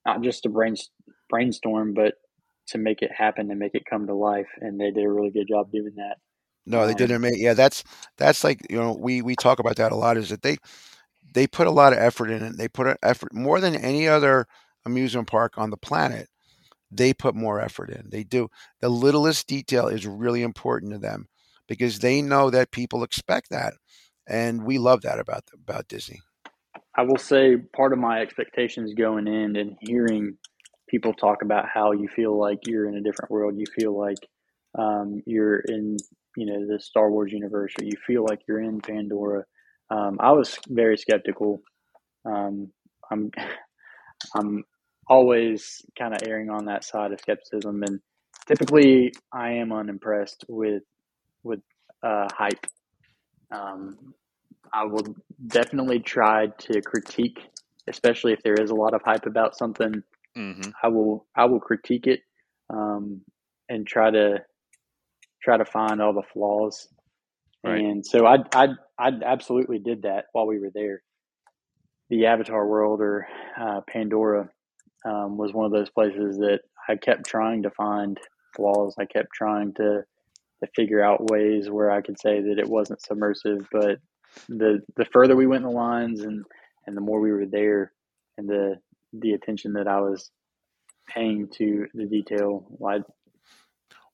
not just to brain, brainstorm but to make it happen and make it come to life and they did a really good job doing that No, they Um, didn't make. Yeah, that's that's like you know we we talk about that a lot. Is that they they put a lot of effort in it. They put an effort more than any other amusement park on the planet. They put more effort in. They do. The littlest detail is really important to them because they know that people expect that, and we love that about about Disney. I will say part of my expectations going in and hearing people talk about how you feel like you're in a different world, you feel like um, you're in, you know, the Star Wars universe, or you feel like you're in Pandora. Um, I was very skeptical. Um, I'm, [laughs] I'm always kind of erring on that side of skepticism, and typically I am unimpressed with with uh, hype. Um, I will definitely try to critique, especially if there is a lot of hype about something. Mhm. I will I will critique it um, and try to try to find all the flaws. Right. And so I I I absolutely did that while we were there. The Avatar world or uh, Pandora um, was one of those places that I kept trying to find flaws. I kept trying to to figure out ways where I could say that it wasn't submersive, but the the further we went in the lines and and the more we were there and the the attention that I was paying to the detail, I,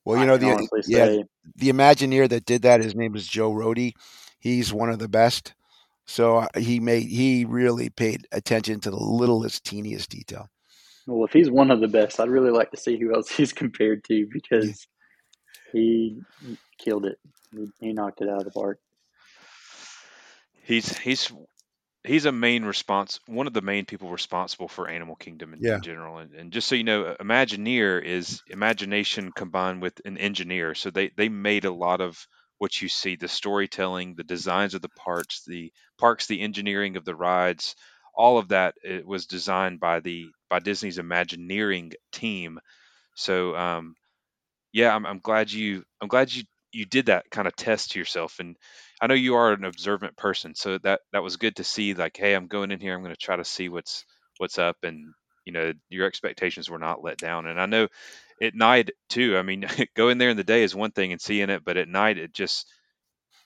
Well, you know the yeah say the Imagineer that did that. His name is Joe Rohde. He's one of the best. So uh, he made he really paid attention to the littlest teeniest detail. Well, if he's one of the best, I'd really like to see who else [laughs] he's compared to because he killed it. he, he knocked it out of the park. He's he's he's a main response one of the main people responsible for animal kingdom in, Yeah. in general and, and just so you know imagineer is imagination combined with an engineer so they they made a lot of what you see the storytelling the designs of the parks the parks the engineering of the rides all of that it was designed by the by disney's imagineering team so um yeah i'm, I'm glad you i'm glad you you did that kind of test to yourself and I know you are an observant person, so that that was good to see. Like, hey, I'm going in here. I'm going to try to see what's what's up, and you know, your expectations were not let down. And I know at night too. I mean, [laughs] going there in the day is one thing, and seeing it, but at night it just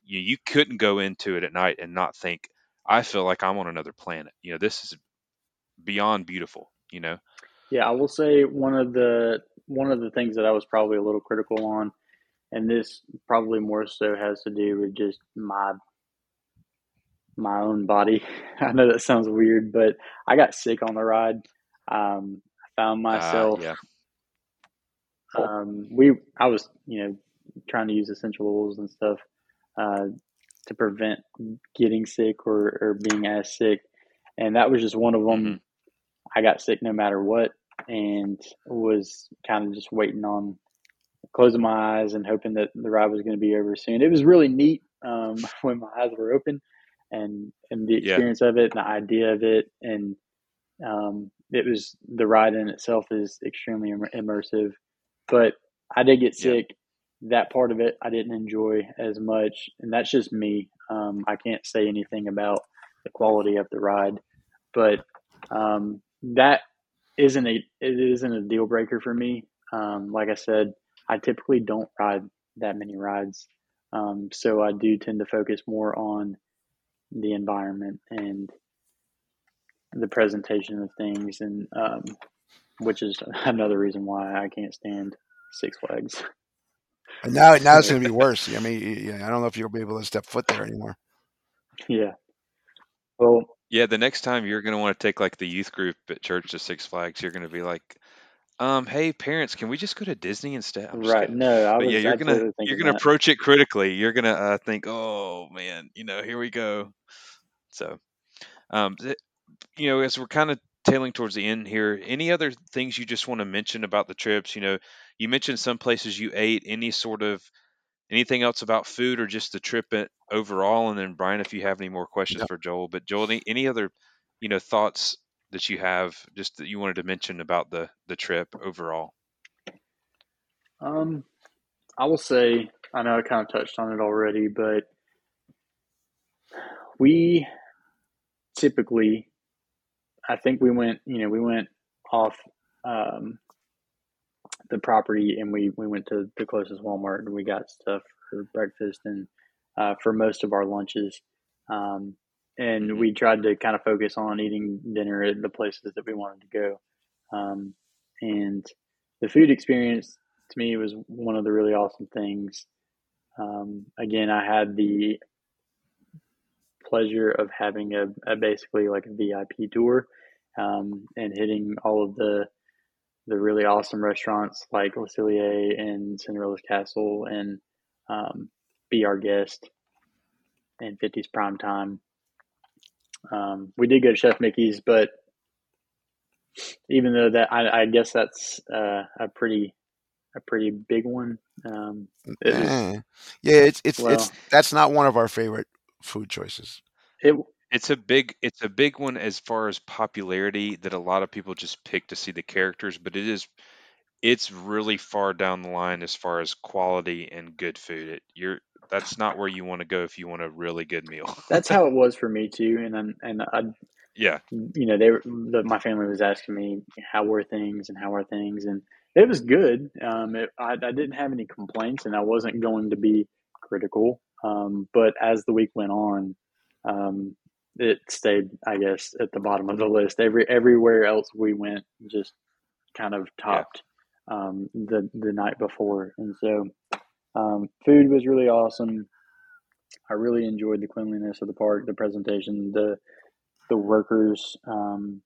you you couldn't go into it at night and not think. I feel like I'm on another planet. You know, this is beyond beautiful. You know. Yeah, I will say one of the one of the things that I was probably a little critical on and this probably more so has to do with just my my own body. [laughs] I know that sounds weird, but I got sick on the ride. Um, I found Uh, myself. yeah. Um, we I was you know trying to use essential oils and stuff uh, to prevent getting sick or, or being as sick, and that was just one of them. Mhm. I got sick no matter what, and was kind of just waiting on closing my eyes and hoping that the ride was going to be over soon. It was really neat um, [laughs] when my eyes were open, and and the Yeah. experience of it, and the idea of it, and um, it was the ride in itself is extremely immer- immersive. But I did get Yeah. sick. That part of it I didn't enjoy as much, and that's just me. Um, I can't say anything about the quality of the ride, but um, that isn't a it isn't a deal breaker for me. Um, like I said, I typically don't ride that many rides, um, so I do tend to focus more on the environment and the presentation of things, and um, which is another reason why I can't stand Six Flags. And now, now it's going to be [laughs] worse. I mean, I don't know if you'll be able to step foot there anymore. yeah. Well, Yeah, the next time you're going to want to take like the youth group at church to Six Flags, you're going to be like, um, hey parents, can we just go to Disney instead? I'm just right. kidding. No, I But was yeah, you're gonna absolutely you're thinking gonna that. approach it critically. You're gonna uh, think, oh man, you know, here we go. So, um, th- you know, as we're kind of tailing towards the end here, any other things you just want to mention about the trips? You know, you mentioned some places you ate. Any sort of anything else about food or just the trip overall? And then Bryan, if you have any more questions No. for Joel, but Joel, any, any other you know thoughts that you have just that you wanted to mention about the the trip overall? Um, I will say I know I kind of touched on it already, but we typically, I think we went, you know, we went off um, the property and we we went to the closest Walmart and we got stuff for breakfast and uh, for most of our lunches. Um, and Mhm. we tried to kind of focus on eating dinner at the places that we wanted to go. Um, and the food experience to me was one of the really awesome things. Um, again, I had the pleasure of having a, a basically like a VIP tour um, and hitting all of the the really awesome restaurants like Le Cellier and Cinderella's Castle and um, Be Our Guest and 50s Prime Time. Um, we did go to Chef Mickey's, but even though that, I, I guess that's uh, a pretty a pretty big one. Um, it was. Yeah, it's it's well, it's that's not one of our favorite food choices. it It's a big it's a big one as far as popularity that a lot of people just pick to see the characters, but it is it's really far down the line as far as quality and good food. It, you're that's not where you want to go if you want a really good meal. that's [laughs] how it was for me too. And then, and I, yeah, you know, they were the, my family was asking me how were things and how are things, and it was good. Um, it, I, I didn't have any complaints, and I wasn't going to be critical. Um, but as the week went on, um, it stayed, I guess, at the bottom of the list. Every everywhere else we went just kind of yeah, topped um, the the night before, and so um, food was really awesome. I really enjoyed the cleanliness of the park, the presentation, the the workers. Um,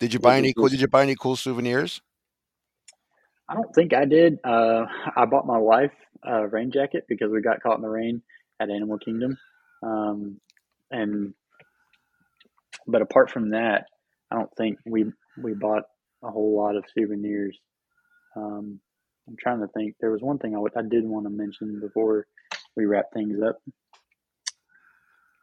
Did you buy any cool? Did you buy any cool souvenirs? I don't think I did. Uh, I bought my wife a rain jacket because we got caught in the rain at Animal Kingdom. Um, and but apart from that, I don't think we we bought a whole lot of souvenirs. Um, I'm trying to think. There was one thing I, w- I did want to mention before we wrap things up.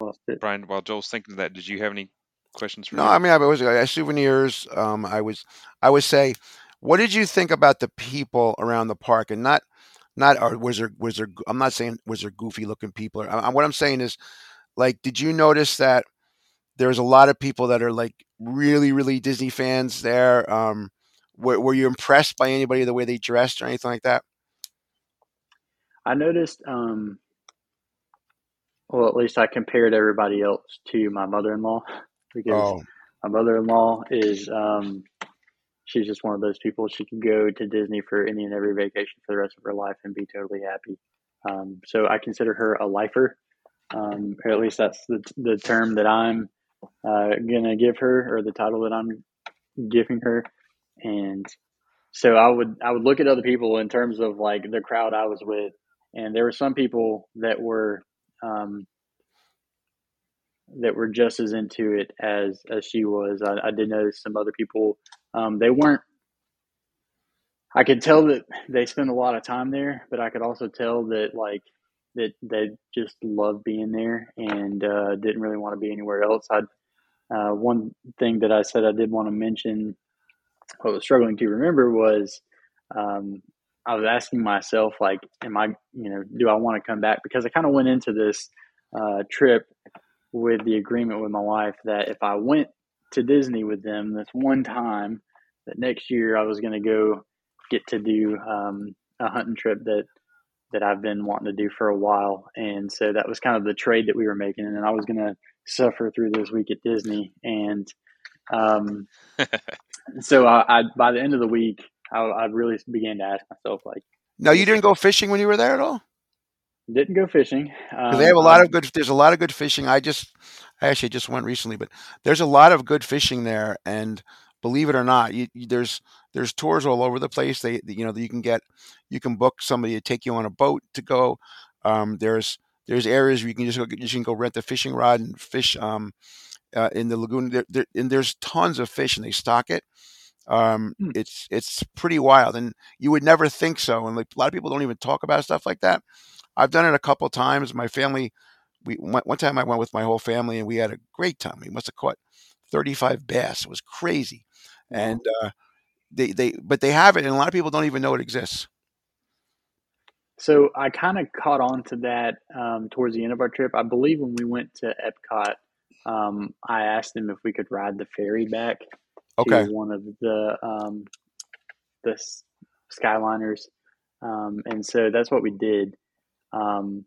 Lost it. Bryan, while Joel's thinking of that, did you have any questions for No, me? I mean I was I souvenirs. Um, I was I would say, what did you think about the people around the park, and not not or was there was there? I'm not saying was there goofy looking people. I, what I'm saying is, like, did you notice that there's a lot of people that are like really really Disney fans there? Um, were, were you impressed by anybody the way they dressed or anything like that? I noticed, um, well, at least I compared everybody else to my mother-in-law [laughs] because Oh, my mother-in-law is, um, she's just one of those people. She can go to Disney for any and every vacation for the rest of her life and be totally happy. Um, so I consider her a lifer, um, or at least that's the, the term that I'm uh, gonna give her, or the title that I'm giving her. And so I would I would look at other people in terms of like the crowd I was with, and there were some people that were um, that were just as into it as as she was. I, I did notice some other people. Um, they weren't. I could tell that they spent a lot of time there, but I could also tell that like that they just loved being there and uh, didn't really want to be anywhere else. I uh, one thing that I said I did want to mention, I was struggling to remember was um, I was asking myself like, am I, you know, do I want to come back? Because I kind of went into this uh, trip with the agreement with my wife that if I went to Disney with them this one time, that next year I was going to go get to do um, a hunting trip that that I've been wanting to do for a while, and so that was kind of the trade that we were making, and I was going to suffer through this week at Disney, and um, [laughs] so I, I by the end of the week, I, I really began to ask myself like, no, you didn't go fishing when you were there at all. didn't go fishing. 'Cause they have a Um, lot of good. There's a lot of good fishing. I just, I actually just went recently, but there's a lot of good fishing there. And believe it or not, you, you, there's there's tours all over the place. They, you know, you can get, you can book somebody to take you on a boat to go. Um, there's there's areas where you can just go, you can go rent a fishing rod and fish um, uh, in the lagoon. There, there, and there's tons of fish, and they stock it. Um, Hmm. it's it's pretty wild, and you would never think so. And like a lot of people don't even talk about stuff like that. I've done it a couple times. My family, we one one time I went with my whole family, and we had a great time. We must have caught 35 bass. It was crazy. And uh, they they but they have it, and a lot of people don't even know it exists. So I kind of caught on to that um, towards the end of our trip. I believe when we went to Epcot, um, I asked them if we could ride the ferry back to Okay, one of the um, the Skyliners, um, and so that's what we did. Um,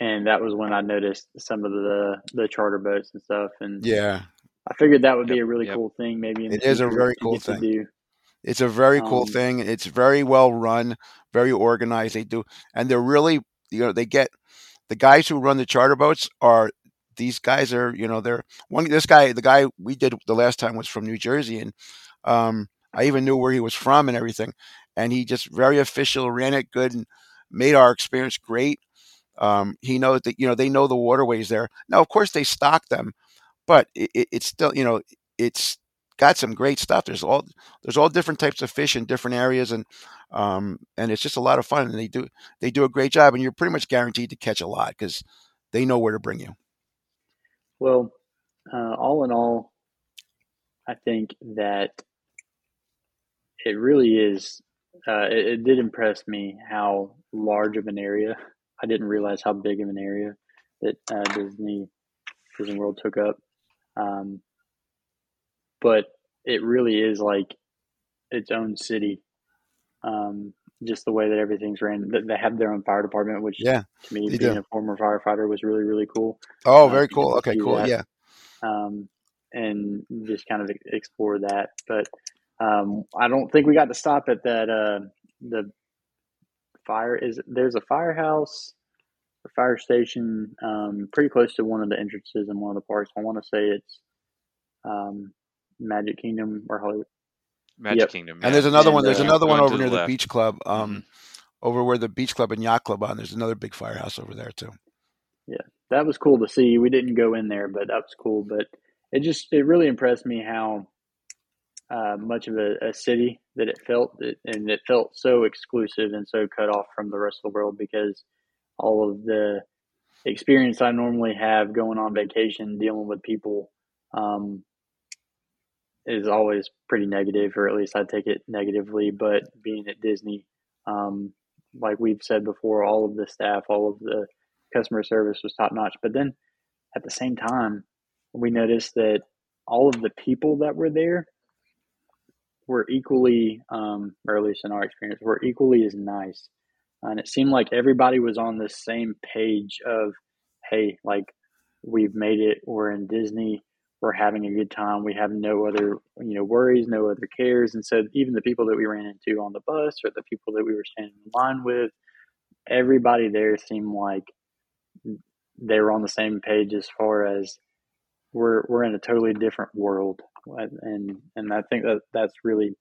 and that was when I noticed some of the the charter boats and stuff, and yeah, I figured that would be a really yep. cool thing maybe in it is a very cool thing. It's a very cool Um, thing. It's very well run, very organized. They do, and they're really, you know, they get the guys who run the charter boats are these guys are, you know, they're one. This guy, the guy we did the last time was from New Jersey, and um, I even knew where he was from and everything. And he just very official, ran it good, and made our experience great. Um, he knows that you know they know the waterways there. Now, of course, they stock them, but it, it, it's still you know it's got some great stuff. There's all there's all different types of fish in different areas, and um, and it's just a lot of fun. And they do they do a great job, and you're pretty much guaranteed to catch a lot because they know where to bring you. Well, uh, all in all, I think that it really is. Uh, it, it did impress me how large of an area. I didn't realize how big of an area that uh, Disney Disney World took up. Um, but it really is like its own city. Um, just the way that everything's ran. They have their own fire department, which Yeah, to me, being do. a former firefighter, was really really cool. Oh, Um, very get cool. Okay, cool. that Yeah, um, and just kind of explore that. But um, I don't think we got to stop at that. Uh, the fire is there's a firehouse fire station um, pretty close to one of the entrances in one of the parks. I want to say it's um, Magic Kingdom or Hollywood. Magic Yep, Kingdom, and there's another one. There's uh, another one over to the near the beach club. hmm Um, over where the beach club and yacht club on. There's another big firehouse over there too. Yeah, that was cool to see. We didn't go in there, but that was cool. But it just it really impressed me how uh, much of a, a, city that it felt, that, and it felt so exclusive and so cut off from the rest of the world because all of the experience I normally have going on vacation, dealing with people, um, is always pretty negative, or at least I take it negatively. But being at Disney, um, like we've said before, all of the staff, all of the customer service was top notch. But then at the same time, we noticed that all of the people that were there were equally, um, or at least in our experience, were equally as nice. And it seemed like everybody was on the same page of, hey, like we've made it. We're in Disney. We're having a good time. We have no other, you know, worries, no other cares. And so even the people that we ran into on the bus or the people that we were standing in line with, everybody there seemed like they were on the same page as far as we're we're in a totally different world, and and I think that that's really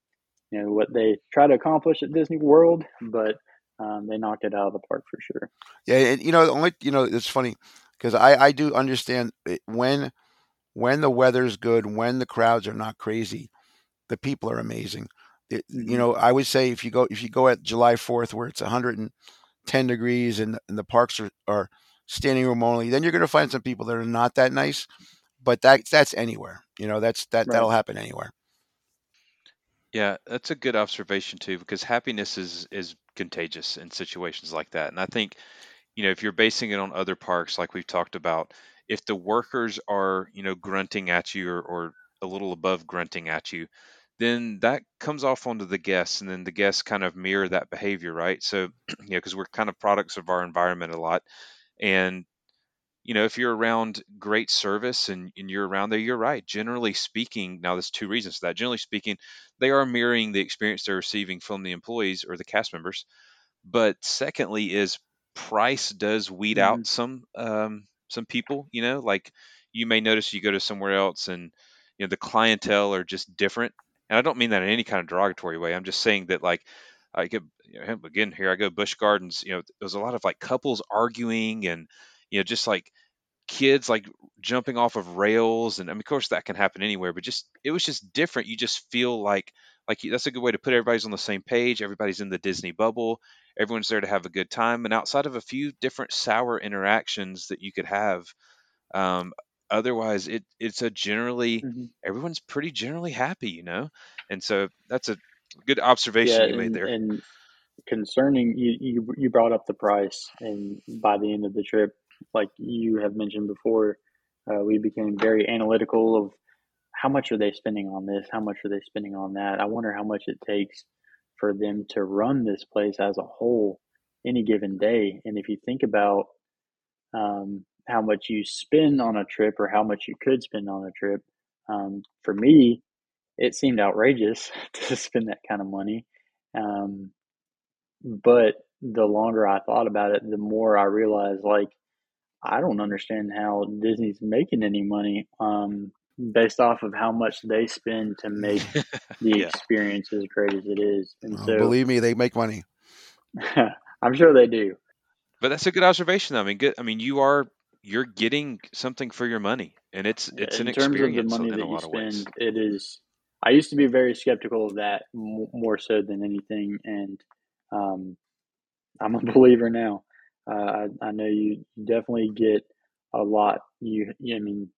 you know what they try to accomplish at Disney World, but um, they knocked it out of the park for sure. Yeah, and you know, the only you know, it's funny because I I do understand when when the weather's good, when the crowds are not crazy, the people are amazing. It, mm-hmm. You know, I would say if you go if you go at July Fourth where it's 110 degrees and, and the parks are, are standing room only, then you're going to find some people that are not that nice. But that that's anywhere. You know, that's that right. that'll happen anywhere. Yeah, that's a good observation too, because happiness is is contagious in situations like that. And I think, you know, if you're basing it on other parks, like we've talked about, if the workers are, you know, grunting at you or, or a little above grunting at you, then that comes off onto the guests, and then the guests kind of mirror that behavior, right? So, [clears throat] you know, because we're kind of products of our environment a lot, and you know, if you're around great service and, and you're around there, you're right. Generally speaking, now there's two reasons for that. Generally speaking, they are mirroring the experience they're receiving from the employees or the cast members. But secondly, is price does weed mm-hmm. out some um, some people. You know, like you may notice you go to somewhere else and you know the clientele are just different. And I don't mean that in any kind of derogatory way. I'm just saying that like I get you know, again here I go Busch Gardens. You know, there's a lot of like couples arguing and you know, just like kids like jumping off of rails and I mean of course that can happen anywhere but just it was just different. You just feel like like that's a good way to put everybody's on the same page everybody's in the Disney bubble everyone's there to have a good time and outside of a few different sour interactions that you could have um, otherwise it it's a generally mm-hmm. everyone's pretty generally happy you know? And so that's a good observation yeah, you made there. and concerning you, you you brought up the price and by the end of the trip like you have mentioned before, uh, we became very analytical of how much are they spending on this, how much are they spending on that. I wonder how much it takes for them to run this place as a whole any given day. And if you think about um, how much you spend on a trip or how much you could spend on a trip, um, for me, it seemed outrageous [laughs] to spend that kind of money. Um, but the longer I thought about it, the more I realized like I don't understand how Disney's making any money um, based off of how much they spend to make [laughs] the yeah. experience as great as it is. And oh, so, believe me, they make money. [laughs] I'm sure they do. But that's a good observation. I mean, good. I mean, you are you're getting something for your money, and it's it's in an terms experience of the money in that a lot you of ways. spend. It is. I used to be very skeptical of that more so than anything, and um, I'm a [laughs] believer now. Uh, I, I know you definitely get a lot. You, I mean,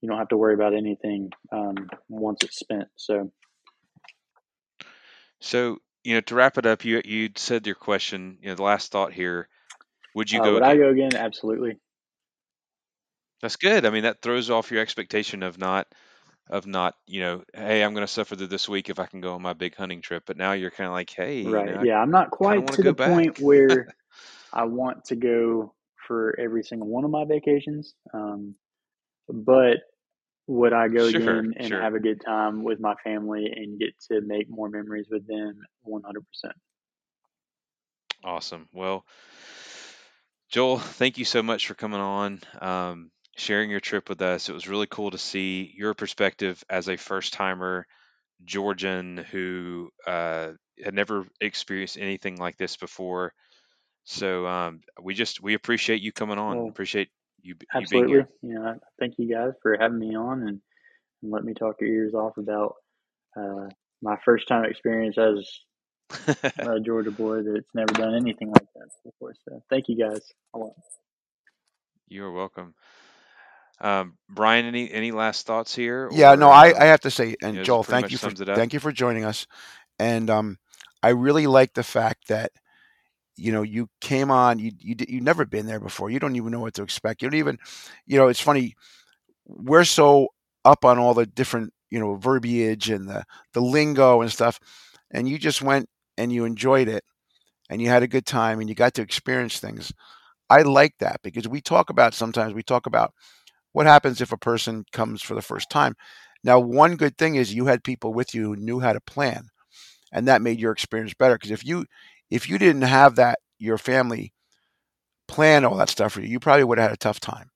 you don't have to worry about anything um, once it's spent. So, So, you know, to wrap it up, you you said your question, you know, the last thought here, would you uh, go would I go again? Absolutely. That's good. I mean, that throws off your expectation of not of not, you know, hey, I'm going to suffer through this week if I can go on my big hunting trip. But now you're kind of like, hey, you Right. know, Yeah. I'm not quite to the go point where [laughs] I want to go for every single one of my vacations. Um, but would I go Sure, again and sure. have a good time with my family and get to make more memories with them? 100%. Awesome. Well, Joel, thank you so much for coming on, um, sharing your trip with us. It was really cool to see your perspective as a first timer Georgian who uh, had never experienced anything like this before. So um, we just we appreciate you coming on. Well, appreciate you, you being here. Yeah, thank you guys for having me on and, and let me talk your ears off about uh, my first time experience as [laughs] a Georgia boy that's never done anything like that before. So thank you guys a lot. you are welcome. Um, Bryan, any any last thoughts here? Yeah, no, or, I, um, I have to say, you and know, Joel, thank you for sums it up. thank you for joining us. And um, I really like the fact that you know you came on. You you you've never been there before. You don't even know what to expect. You don't even, you know, it's funny. We're so up on all the different you know verbiage and the the lingo and stuff, and you just went and you enjoyed it, and you had a good time, and you got to experience things. I like that because we talk about sometimes we talk about what happens if a person comes for the first time. Now, one good thing is you had people with you who knew how to plan, and that made your experience better. Because if you if you didn't have that, your family plan all that stuff for you, you probably would have had a tough time.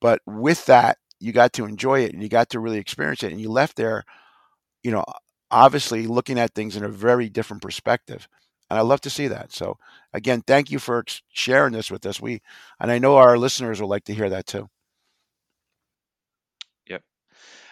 But with that, you got to enjoy it and you got to really experience it, and you left there, you know, obviously looking at things in a very different perspective. And I love to see that. So again, thank you for sharing this with us. We and I know our listeners will like to hear that too. Yep.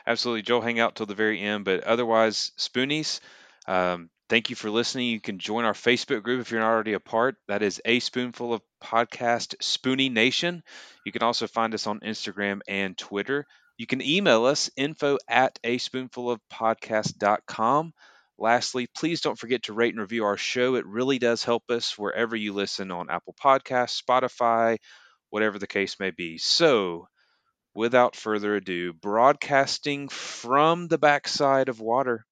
Absolutely. Joel, hang out till the very end. But otherwise, Spoonies, um, thank you for listening. You can join our Facebook group if you're not already a part. That is A Spoonful of Podcast Spoonie Nation. You can also find us on Instagram and Twitter. You can email us info at a spoonful of podcast.com. Lastly, please don't forget to rate and review our show. It really does help us wherever you listen on Apple Podcasts, Spotify, whatever the case may be. So, without further ado, broadcasting from the backside of water.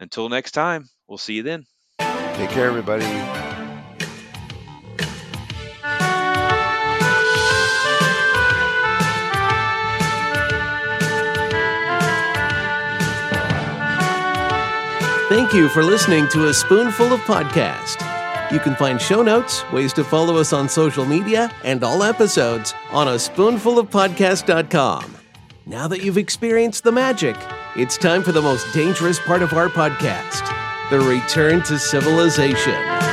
Until next time, we'll see you then. Take care, everybody. Thank you for listening to A Spoonful of Podcast. You can find show notes, ways to follow us on social media, and all episodes on a spoonfulofpodcast.com. Now that you've experienced the magic, it's time for the most dangerous part of our podcast the return to civilization.